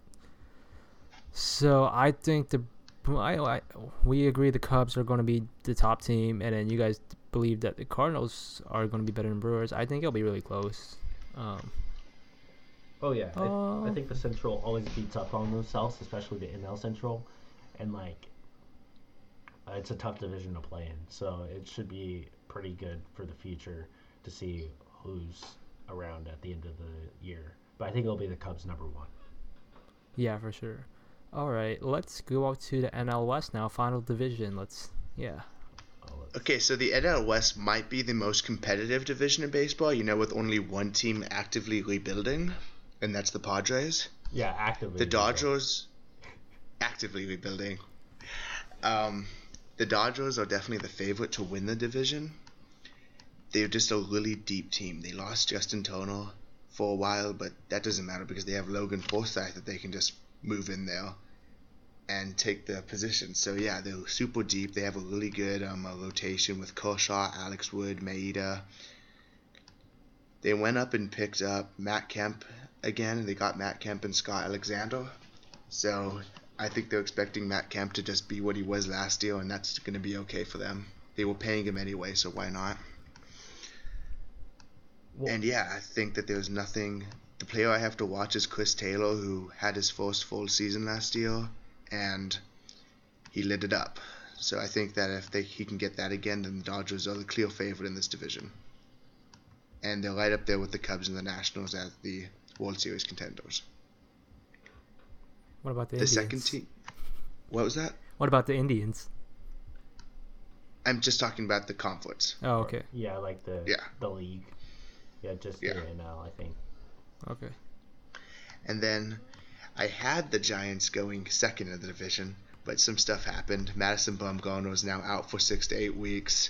So I think the I, I we agree the Cubs are going to be the top team, and then you guys believe that the Cardinals are going to be better than Brewers. I think it'll be really close. Um, Oh yeah, I, Uh, I think the Central always beats up on themselves, especially the NL Central, and like uh, it's a tough division to play in. So it should be pretty good for the future to see who's around at the end of the year. But I think it'll be the Cubs number one. yeah, for sure. All right, let's go out to the NL West now, final division. Let's yeah. Okay, so the NL West might be the most competitive division in baseball. You know, with only one team actively rebuilding, and that's the Padres. Yeah, actively. The Dodgers actively rebuilding. Um, the Dodgers are definitely the favorite to win the division. They're just a really deep team. They lost Justin Turner for a while, but that doesn't matter because they have Logan Forsythe that they can just move in there and take the position. So yeah, they're super deep. They have a really good um, uh, rotation with Kershaw, Alex Wood, Maeda. They went up and picked up Matt Kemp again, they got Matt Kemp and Scott Alexander. So I think they're expecting Matt Kemp to just be what he was last year, and that's going to be okay for them. They were paying him anyway, so why not? Well- and yeah, I think that there's nothing. The player I have to watch is Chris Taylor, who had his first full season last year, and he lit it up. So I think that if they, he can get that again, then the Dodgers are the clear favorite in this division. And they're right up there with the Cubs and the Nationals as the World Series contenders. What about the, The Indians? second team. What was that? What about the Indians? I'm just talking about the conference. Oh, okay, Yeah, like the Yeah. the league. Yeah, just Yeah. the NL, I think. okay. And then I had the Giants going second in the division, but some stuff happened. Madison Bumgarner is now out for six to eight weeks.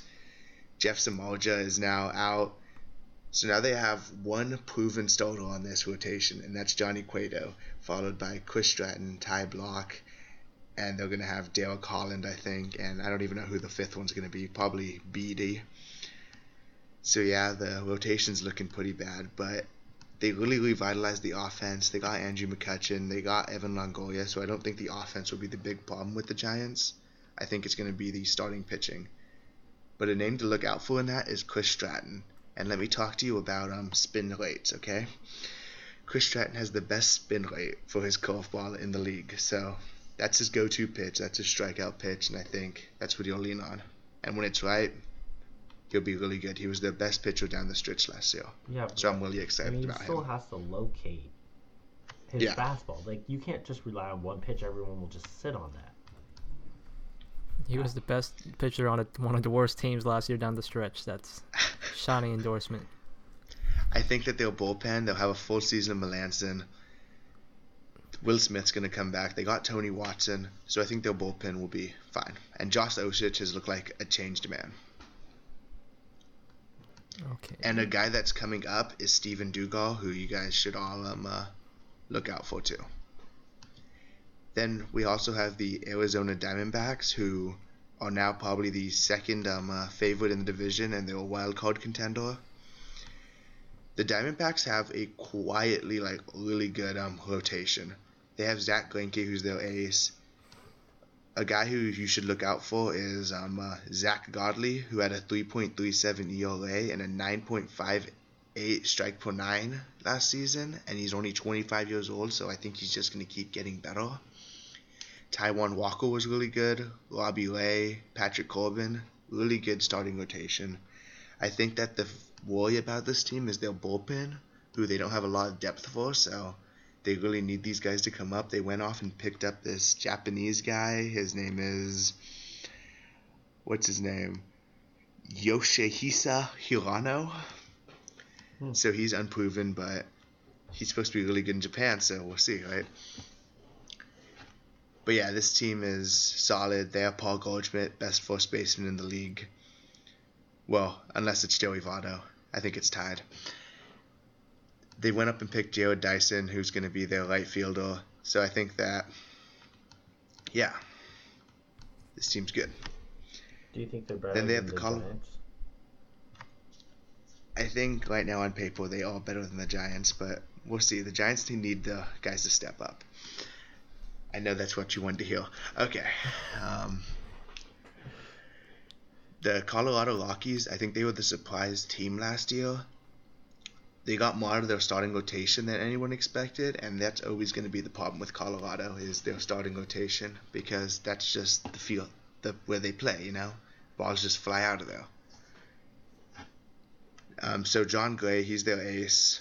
Jeff Samardzija is now out. So now they have one proven starter on this rotation, and that's Johnny Cueto, followed by Chris Stratton, Ty Blach, and they're gonna have Dale Holland, I think, and I don't even know who the fifth one's gonna be. Probably BD. So yeah, the rotation's looking pretty bad, but they really revitalized the offense. They got Andrew McCutchen, they got Evan Longoria, so I don't think the offense will be the big problem with the Giants. I think it's going to be the starting pitching. But a name to look out for in that is Chris Stratton. And let me talk to you about um, spin rates, okay? Chris Stratton has the best spin rate for his curveball in the league. So that's his go to pitch, that's his strikeout pitch, and I think that's what he'll lean on. And when it's right, he'll be really good. He was the best pitcher down the stretch last year. Yeah. So I'm really I excited mean, he about still has to locate his Yeah. fastball. Like you can't just rely on one pitch. Everyone will just sit on that. He was the best pitcher on a, one of the worst teams last year down the stretch. That's shining endorsement. I think that their bullpen, they'll have a full season of Melancon. Will Smith's going to come back. They got Tony Watson, so I think their bullpen will be fine. And Josh Osich has looked like a changed man. Okay. And a guy that's coming up is Steven Duggar, who you guys should all um, uh, look out for too. Then we also have the Arizona Diamondbacks, who are now probably the second um, uh, favorite in the division, and they're a wild card contender. The Diamondbacks have a quietly like really good um, rotation. They have Zack Greinke, who's their ace. A guy who you should look out for is um, uh, Zack Godley, who had a 3.37 ERA and a 9.58 strike per nine last season, and he's only 25 years old, so I think he's just going to keep getting better. Taijuan Walker was really good. Robbie Patrick Corbin, really good starting rotation. I think that the worry about this team is their bullpen, who they don't have a lot of depth for, so they really need these guys to come up. They went off and picked up this Japanese guy. His name is what's his name? Yoshihisa Hirano. Hmm. So he's unproven, but he's supposed to be really good in Japan, so we'll see, right? But yeah, this team is solid. They have Paul Goldschmidt, best first baseman in the league. Well, unless it's Joey Votto. I think it's tied. They went up and picked Jarrod Dyson, who's going to be their right fielder. So I think that, yeah, this team's good. Do you think they're better Then they than have the the Col- Giants? I think right now on paper they are better than the Giants, but we'll see. The Giants need the guys to step up. I know that's what you wanted to hear. Okay. Um, the Colorado Rockies, I think they were the surprise team last year. They got more out of their starting rotation than anyone expected, and that's always going to be the problem with Colorado is their starting rotation because that's just the field, the where they play. You know, balls just fly out of there. Um, so Jon Gray, he's their ace.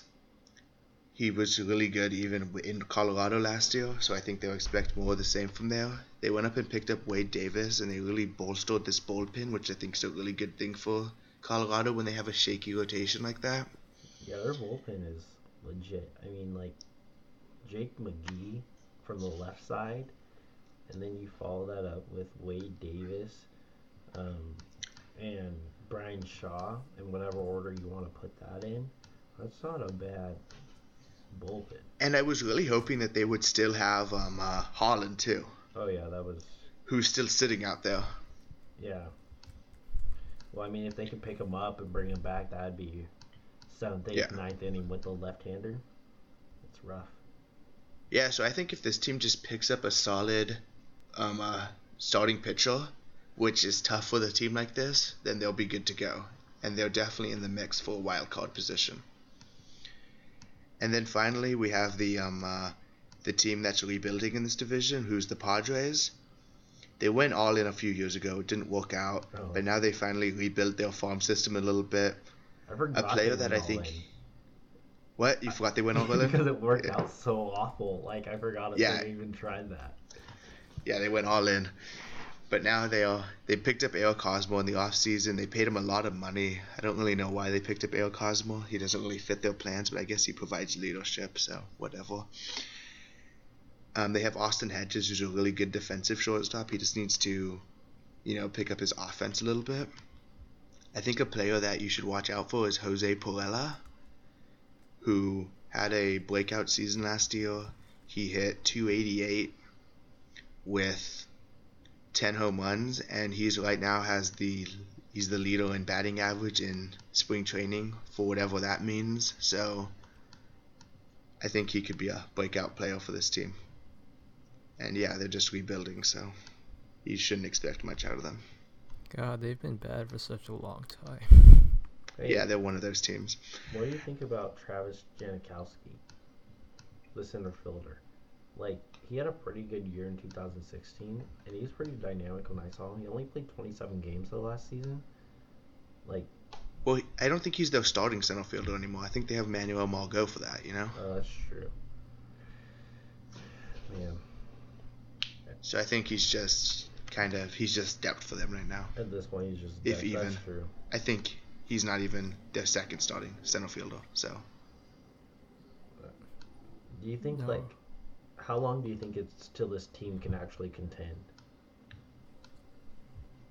He was really good even in Colorado last year, so I think they'll expect more of the same from there. They went up and picked up Wade Davis, and they really bolstered this bullpen, which I think is a really good thing for Colorado when they have a shaky rotation like that. Yeah, their bullpen is legit. I mean, like Jake McGee from the left side, and then you follow that up with Wade Davis, um, and Bryan Shaw in whatever order you want to put that in. That's not a bad bullpen. And I was really hoping that they would still have um, uh, Holland too, Oh yeah, that was who's still sitting out there. yeah. Well, I mean, if they could pick him up and bring him back, that'd be seventh, eighth, Yeah. ninth inning with the left-hander. It's rough. Yeah, so I think if this team just picks up a solid um, uh, starting pitcher, which is tough with a team like this, then they'll be good to go. And they're definitely in the mix for a wild card position. And then finally, we have the um, uh, the team that's rebuilding in this division, who's the Padres. They went all in a few years ago, it didn't work out, Oh. but now they finally rebuilt their farm system a little bit. I a player that I think- in. What? You forgot they went all in? because it worked Yeah. out so awful. Like I forgot if Yeah. they even tried that. Yeah, they went all in. But now they are they picked up Eric Hosmer in the off season. They paid him a lot of money. I don't really know why they picked up Eric Hosmer. He doesn't really fit their plans, but I guess he provides leadership, so whatever. Um, they have Austin Hedges, who's a really good defensive shortstop. He just needs to, you know, pick up his offense a little bit. I think a player that you should watch out for is Jose Pirela, who had a breakout season last year. He hit 288 with 10 home runs, and he's right now has the he's the leader in batting average in spring training for whatever that means. So I think he could be a breakout player for this team. And yeah, they're just rebuilding, so you shouldn't expect much out of them. God, they've been bad for such a long time. Hey, Yeah, they're one of those teams. What do you think about Travis Jankowski, the center fielder? Like, he had a pretty good year in 2016, and he was pretty dynamic when I saw him. He only played 27 games the last season. Like, Well, I don't think he's their starting center fielder anymore. I think they have Manuel Margot for that, you know? uh, that's true. Man, So I think he's just kind of he's just depth for them right now. at this point, he's just If dead. That's even. true. I think he's not even their second starting center fielder. So Do you think, No. like, how long do you think it's till this team can actually contend?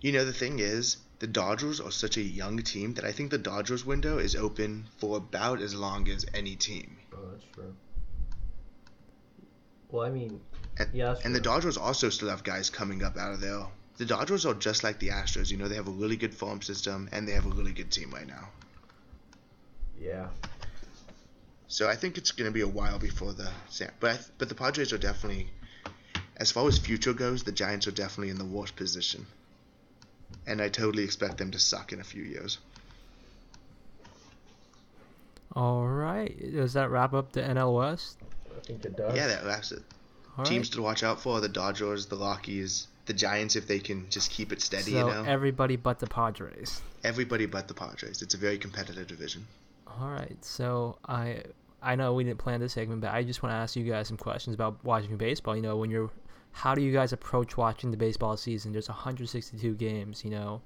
you know the thing is, the Dodgers are such a young team that I think the Dodgers window is open for about as long as any team. Oh, that's true. Well, I mean, And, yeah, that's and the. Dodgers also still have guys coming up out of there. The Dodgers are just like the Astros. You know, they have a really good farm system and they have a really good team right now. Yeah, So I think it's going to be a while before the Sam- but I but the Padres are definitely as far as future goes, the Giants are definitely in the worst position. And I totally expect them to suck in a few years. All right, does that wrap up the NL West? I think it does. Yeah, that wraps it. All Teams right. to watch out for: the Dodgers, the Rockies, the Giants. If they can just keep it steady, so you know, everybody but the Padres. everybody but the Padres. It's a very competitive division. All right, so I I know we didn't plan this segment, but I just want to ask you guys some questions about watching baseball. You know, when you're, how do you guys approach watching the baseball season? There's 162 games. You know,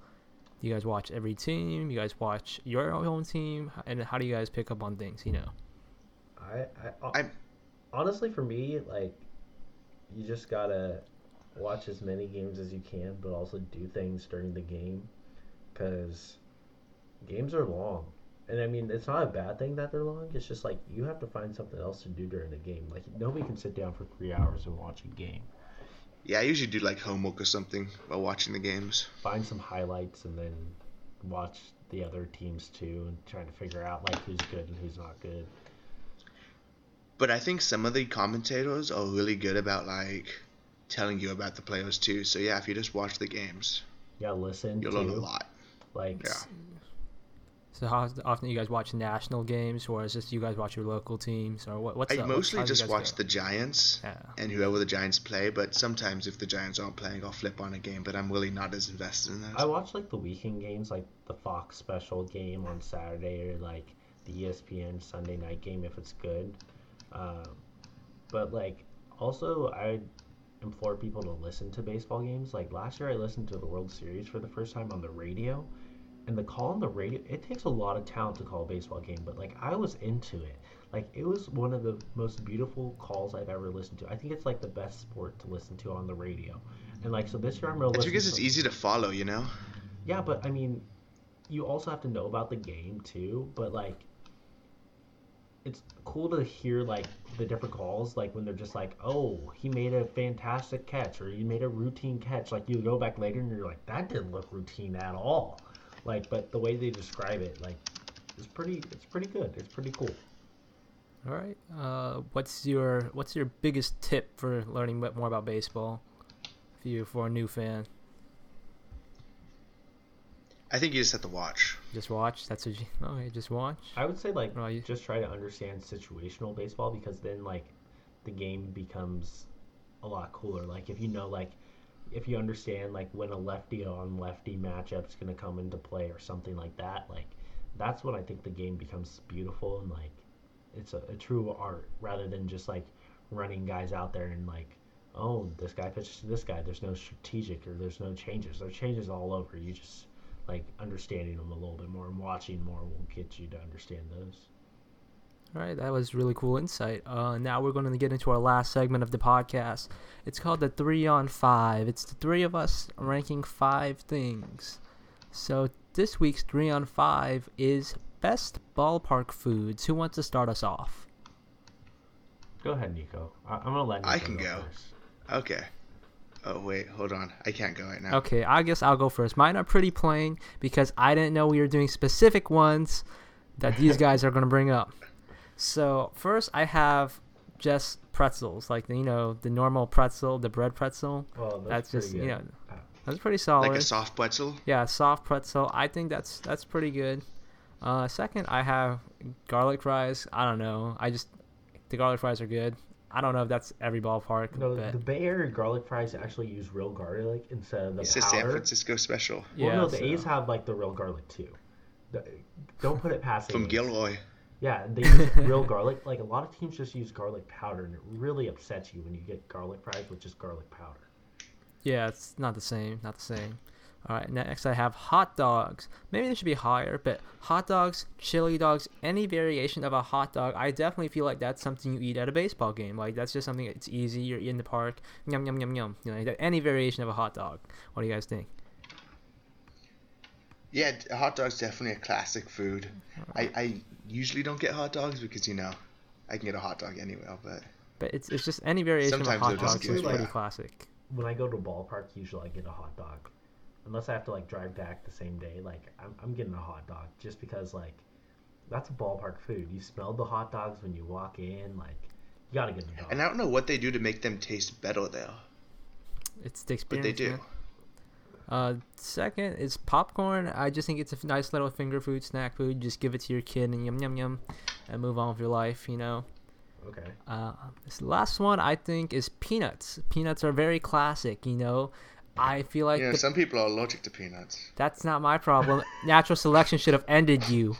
you guys watch every team. You guys watch your own team, and how do you guys pick up on things? You know. I, I, uh, I'm- honestly for me like you just gotta watch as many games as you can, but also do things during the game, because games are long. And I mean, it's not a bad thing that they're long. It's just like you have to find something else to do during the game. Like nobody can sit down for three hours and watch a game. Yeah, I usually do like homework or something while watching the games. Find some highlights and then watch the other teams too, and trying to figure out like who's good and who's not good. But I think some of the commentators are really good about like telling you about the players too. So yeah, if you just watch the games, Yeah, listen you'll too. learn a lot. Like Yeah. So how often do you guys watch national games, or is just you guys watch your local teams, or what? What's I the, mostly how just watch go? the Giants Yeah. and whoever the Giants play. But sometimes if the Giants aren't playing, I'll flip on a game. But I'm really not as invested in that. I watch like the weekend games, like the Fox special game on Saturday, or like the ESPN Sunday night game if it's good. Um, but like, also I implore people to listen to baseball games. Like last year, I listened to the World Series for the first time on the radio, and the call on the radio. It takes a lot of talent to call a baseball game, but like I was into it. Like it was one of the most beautiful calls I've ever listened to. I think it's like the best sport to listen to on the radio. And like so this year, I'm gonna It's because it's easy to follow, you know. yeah, but I mean, you also have to know about the game too. But like, it's cool to hear like the different calls, like when they're just like, "Oh, he made a fantastic catch," or "He made a routine catch." Like you go back later and you're like, "That didn't look routine at all." Like, but the way they describe it, like, it's pretty. It's pretty good. It's pretty cool. All right. Uh, what's your what's your biggest tip for learning more about baseball? For you, for a new fan, I think you just have to watch. just watch. That's what you. Oh, okay, just watch. I would say like What you? just try to understand situational baseball because then like the game becomes a lot cooler. Like if you know like if you understand like when a lefty on lefty matchup's gonna come into play or something like that, like that's when I think the game becomes beautiful and like it's a, a true art rather than just like running guys out there and like oh this guy pitches to this guy. There's no strategic or there's no changes. There's changes all over. You just like understanding them a little bit more and watching more will get you to understand those. All right, that was really cool insight. Uh, now we're going to get into our last segment of the podcast. It's called the three on five. It's the three of us ranking five things. So this week's three on five is best ballpark foods. Who wants to start us off? Go ahead, Nico. I- I'm gonna let Nico I can go. first. Okay. Oh wait, hold on. I can't go right now. Okay, I guess I'll go first. Mine are pretty plain because I didn't know we were doing specific ones that these guys are going to bring up. So first, I have just pretzels, like you know the normal pretzel, the bread pretzel. Well, That's, that's, just pretty you good. know that's pretty solid. Like a soft pretzel. yeah, soft pretzel. I think that's that's pretty good. Uh, second, I have garlic fries. I don't know. I just the garlic fries are good. I don't know if that's every ballpark, No, but the Bay Area garlic fries actually use real garlic instead of the It's a. San Francisco special Well, yeah. no, the so- A's have like the real garlic too. The- don't put it past the from A's. Gilroy. Yeah, they use real garlic. Like a lot of teams just use garlic powder, and it really upsets you when you get garlic fries with just garlic powder. Yeah, it's not the same. Not the same. All right, next I have hot dogs. Maybe they should be higher, but hot dogs, chili dogs, any variation of a hot dog, I definitely feel like that's something you eat at a baseball game. Like that's just something it's easy. You're in the park, yum yum yum yum. You know, any variation of a hot dog. What do you guys think? Yeah, d- hot dog's definitely a classic food. I, I usually don't get hot dogs because you know I can get a hot dog anywhere, but But it's it's just any variation Sometimes of a hot they're dog good, is pretty yeah. classic. When I go to a ballpark, usually I get a hot dog, unless I have to like drive back the same day. Like I'm, I'm getting a hot dog just because like that's a ballpark food. You smell the hot dogs when you walk in. Like you gotta get a dog. and I don't know what they do to make them taste better though, It's the but they do. man. Uh, second is popcorn. I just think it's a nice little finger food, snack food. Just give it to your kid and yum yum yum, and move on with your life. You know. okay. Uh, this last one I think is peanuts. Peanuts are very classic. You know. I feel like You know, the- some people are allergic to peanuts. that's not my problem. Natural selection should have ended you.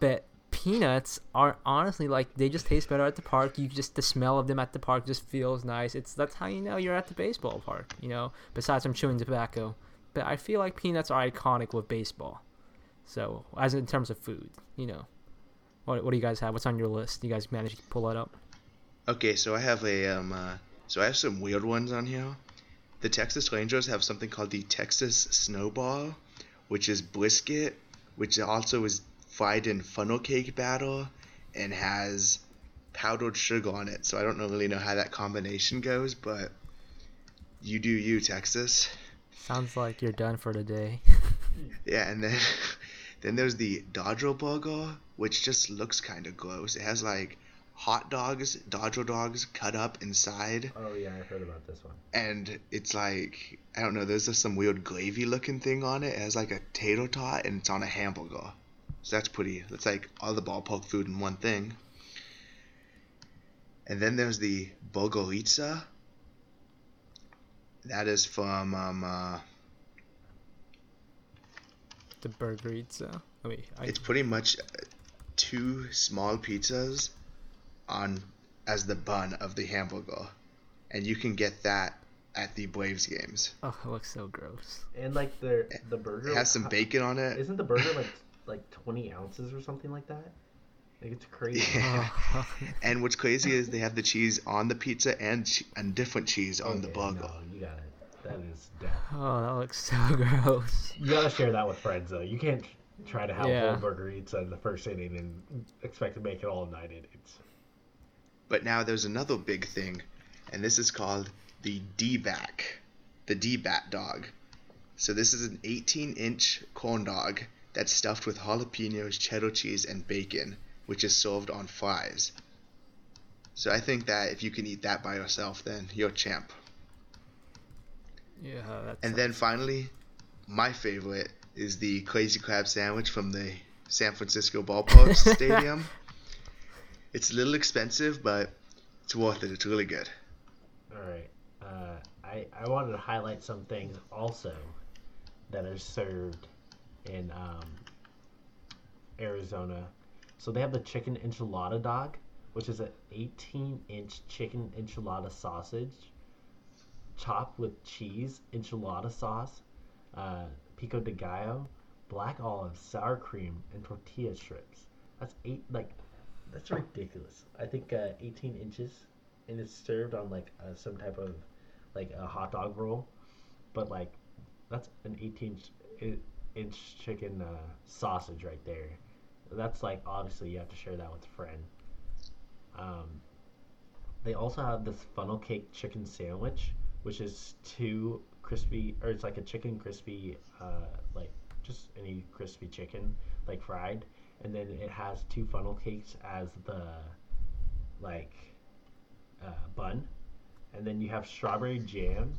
But peanuts are honestly like they just taste better at the park. You just the smell of them at the park just feels nice. It's that's how you know you're at the baseball park. You know, besides from chewing tobacco. But I feel like peanuts are iconic with baseball. So as in terms of food, you know, what what do you guys have? What's on your list? You guys managed to pull that up? Okay, so I have a um, uh, so I have some weird ones on here. The Texas Rangers have something called the Texas Snowball, which is brisket, which also is fried in funnel cake batter and has powdered sugar on it. So I don't really know how that combination goes, but you do you, Texas. Sounds like you're done for the day. Yeah, and then then there's the Dodger Burger, which just looks kind of gross. It has like hot dogs, Dodger dogs cut up inside. Oh yeah, I heard about this one. and it's like I don't know. There's just some weird gravy looking thing on it. It has like a tater tot, and it's on a hamburger. So that's pretty. That's like all the ballpark food in one thing. And then there's the Burgerizza. That is from um, uh, the burger pizza. I mean, I, it's pretty much uh, two small pizzas on as the bun of the hamburger, and you can get that at the Braves games. oh, it looks so gross. And like the the burger It has some bacon on it. Isn't the burger like like 20 ounces or something like that? Like it's crazy. Yeah. Oh, And what's crazy is they have the cheese on the pizza and che- and different cheese on the burger. No, you got it. That is death. oh, that looks so gross. You gotta share that with friends though. You can't try to have Yeah. whole burger eats in the first inning and expect to make it all nine innings. But now there's another big thing, and this is called the D-back, the D-bat dog. So this is an 18-inch corn dog that's stuffed with jalapenos, cheddar cheese, and bacon, which is served on fries. So I think that if you can eat that by yourself, then you're a champ. Yeah, that's And then finally, my favorite is the Crazy Crab sandwich from the San Francisco Ballpark Stadium. It's a little expensive, but it's worth it. It's really good. All right. Uh, I I wanted to highlight some things also that are served in um, Arizona. So they have the chicken enchilada dog, which is an 18-inch chicken enchilada sausage, chopped with cheese, enchilada sauce, uh, pico de gallo, black olives, sour cream, and tortilla strips. That's eight. Like, that's ridiculous. I think uh, 18 inches, and it's served on like uh, some type of like a hot dog roll, but like that's an 18 inch, chicken uh, sausage right there. That's like obviously you have to share that with a friend. Um, they also have this funnel cake chicken sandwich, which is two crispy, or it's like a chicken crispy, uh, like just any crispy chicken, like fried, and then it has two funnel cakes as the like uh, bun, and then you have strawberry jam,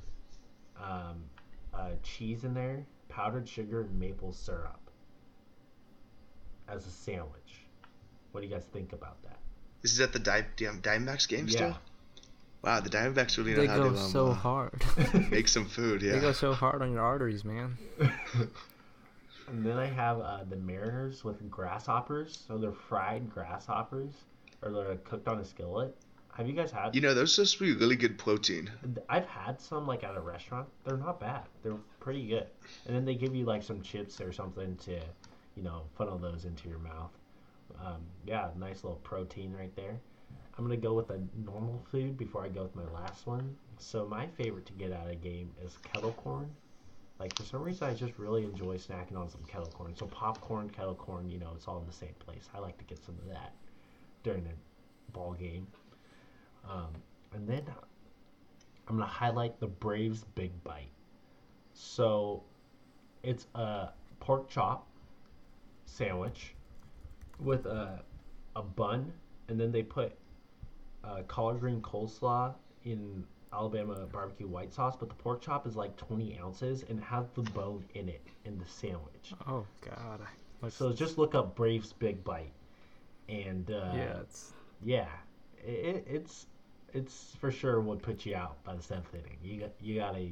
um, uh, cheese in there, powdered sugar, and maple syrup as a sandwich. What do you guys think about that? This is at the Di- Di- Diamondbacks game still. Yeah. Wow, the Diamondbacks really know They how go to um, so uh, hard. make some food. Yeah. They go so hard on your arteries, man. And then I have uh, the Mariners with grasshoppers. So they're fried grasshoppers, or they're cooked on a skillet. Have you guys had? You know, those supposed to be really good protein. I've had some like at a restaurant. They're not bad. They're pretty good. And then they give you like some chips or something to, you know, funnel those into your mouth. Um, yeah, nice little protein right there. I'm gonna go with a normal food before I go with my last one. So my favorite to get out of a game is kettle corn. Like for some reason, I just really enjoy snacking on some kettle corn. So popcorn, kettle corn, you know, it's all in the same place. I like to get some of that during a ball game. Um, and then I'm gonna highlight the Braves Big Bite. So it's a pork chop sandwich with a a bun, and then they put uh, collard green coleslaw in Alabama barbecue white sauce. But the pork chop is like 20 ounces and has the bone in it in the sandwich. Oh God. Looks- So just look up Braves Big Bite, and uh, yeah, it's yeah, it, it's it's for sure would put you out by the seventh inning. You got you gotta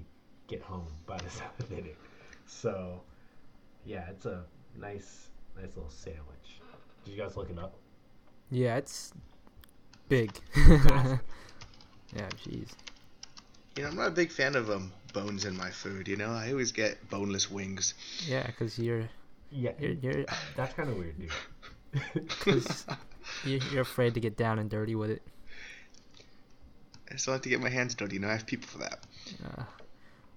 get home by the seventh inning. So, yeah, it's a nice nice little sandwich. Did you guys look it up? yeah, it's big. yeah, jeez. You know, I'm not a big fan of um bones in my food. You know, I always get boneless wings. Yeah, because you're Yeah, you're you're, that's kind of weird, dude. cause you're you're afraid to get down and dirty with it. I still have to get my hands dirty. You know, I have people for that. Uh,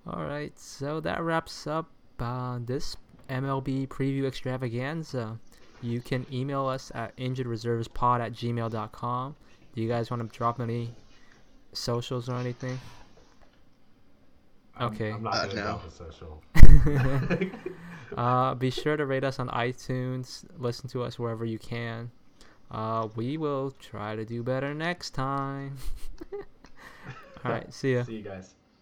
all right, so that wraps up uh, this MLB preview extravaganza. You can email us at injuredreservespod at gmail.com. Do you guys want to drop any socials or anything? I'm- Okay. I'm, not Uh, gonna no. drop uh, be sure to rate us on iTunes. Listen to us wherever you can. Uh, we will try to do better next time. All right, see ya. See you guys.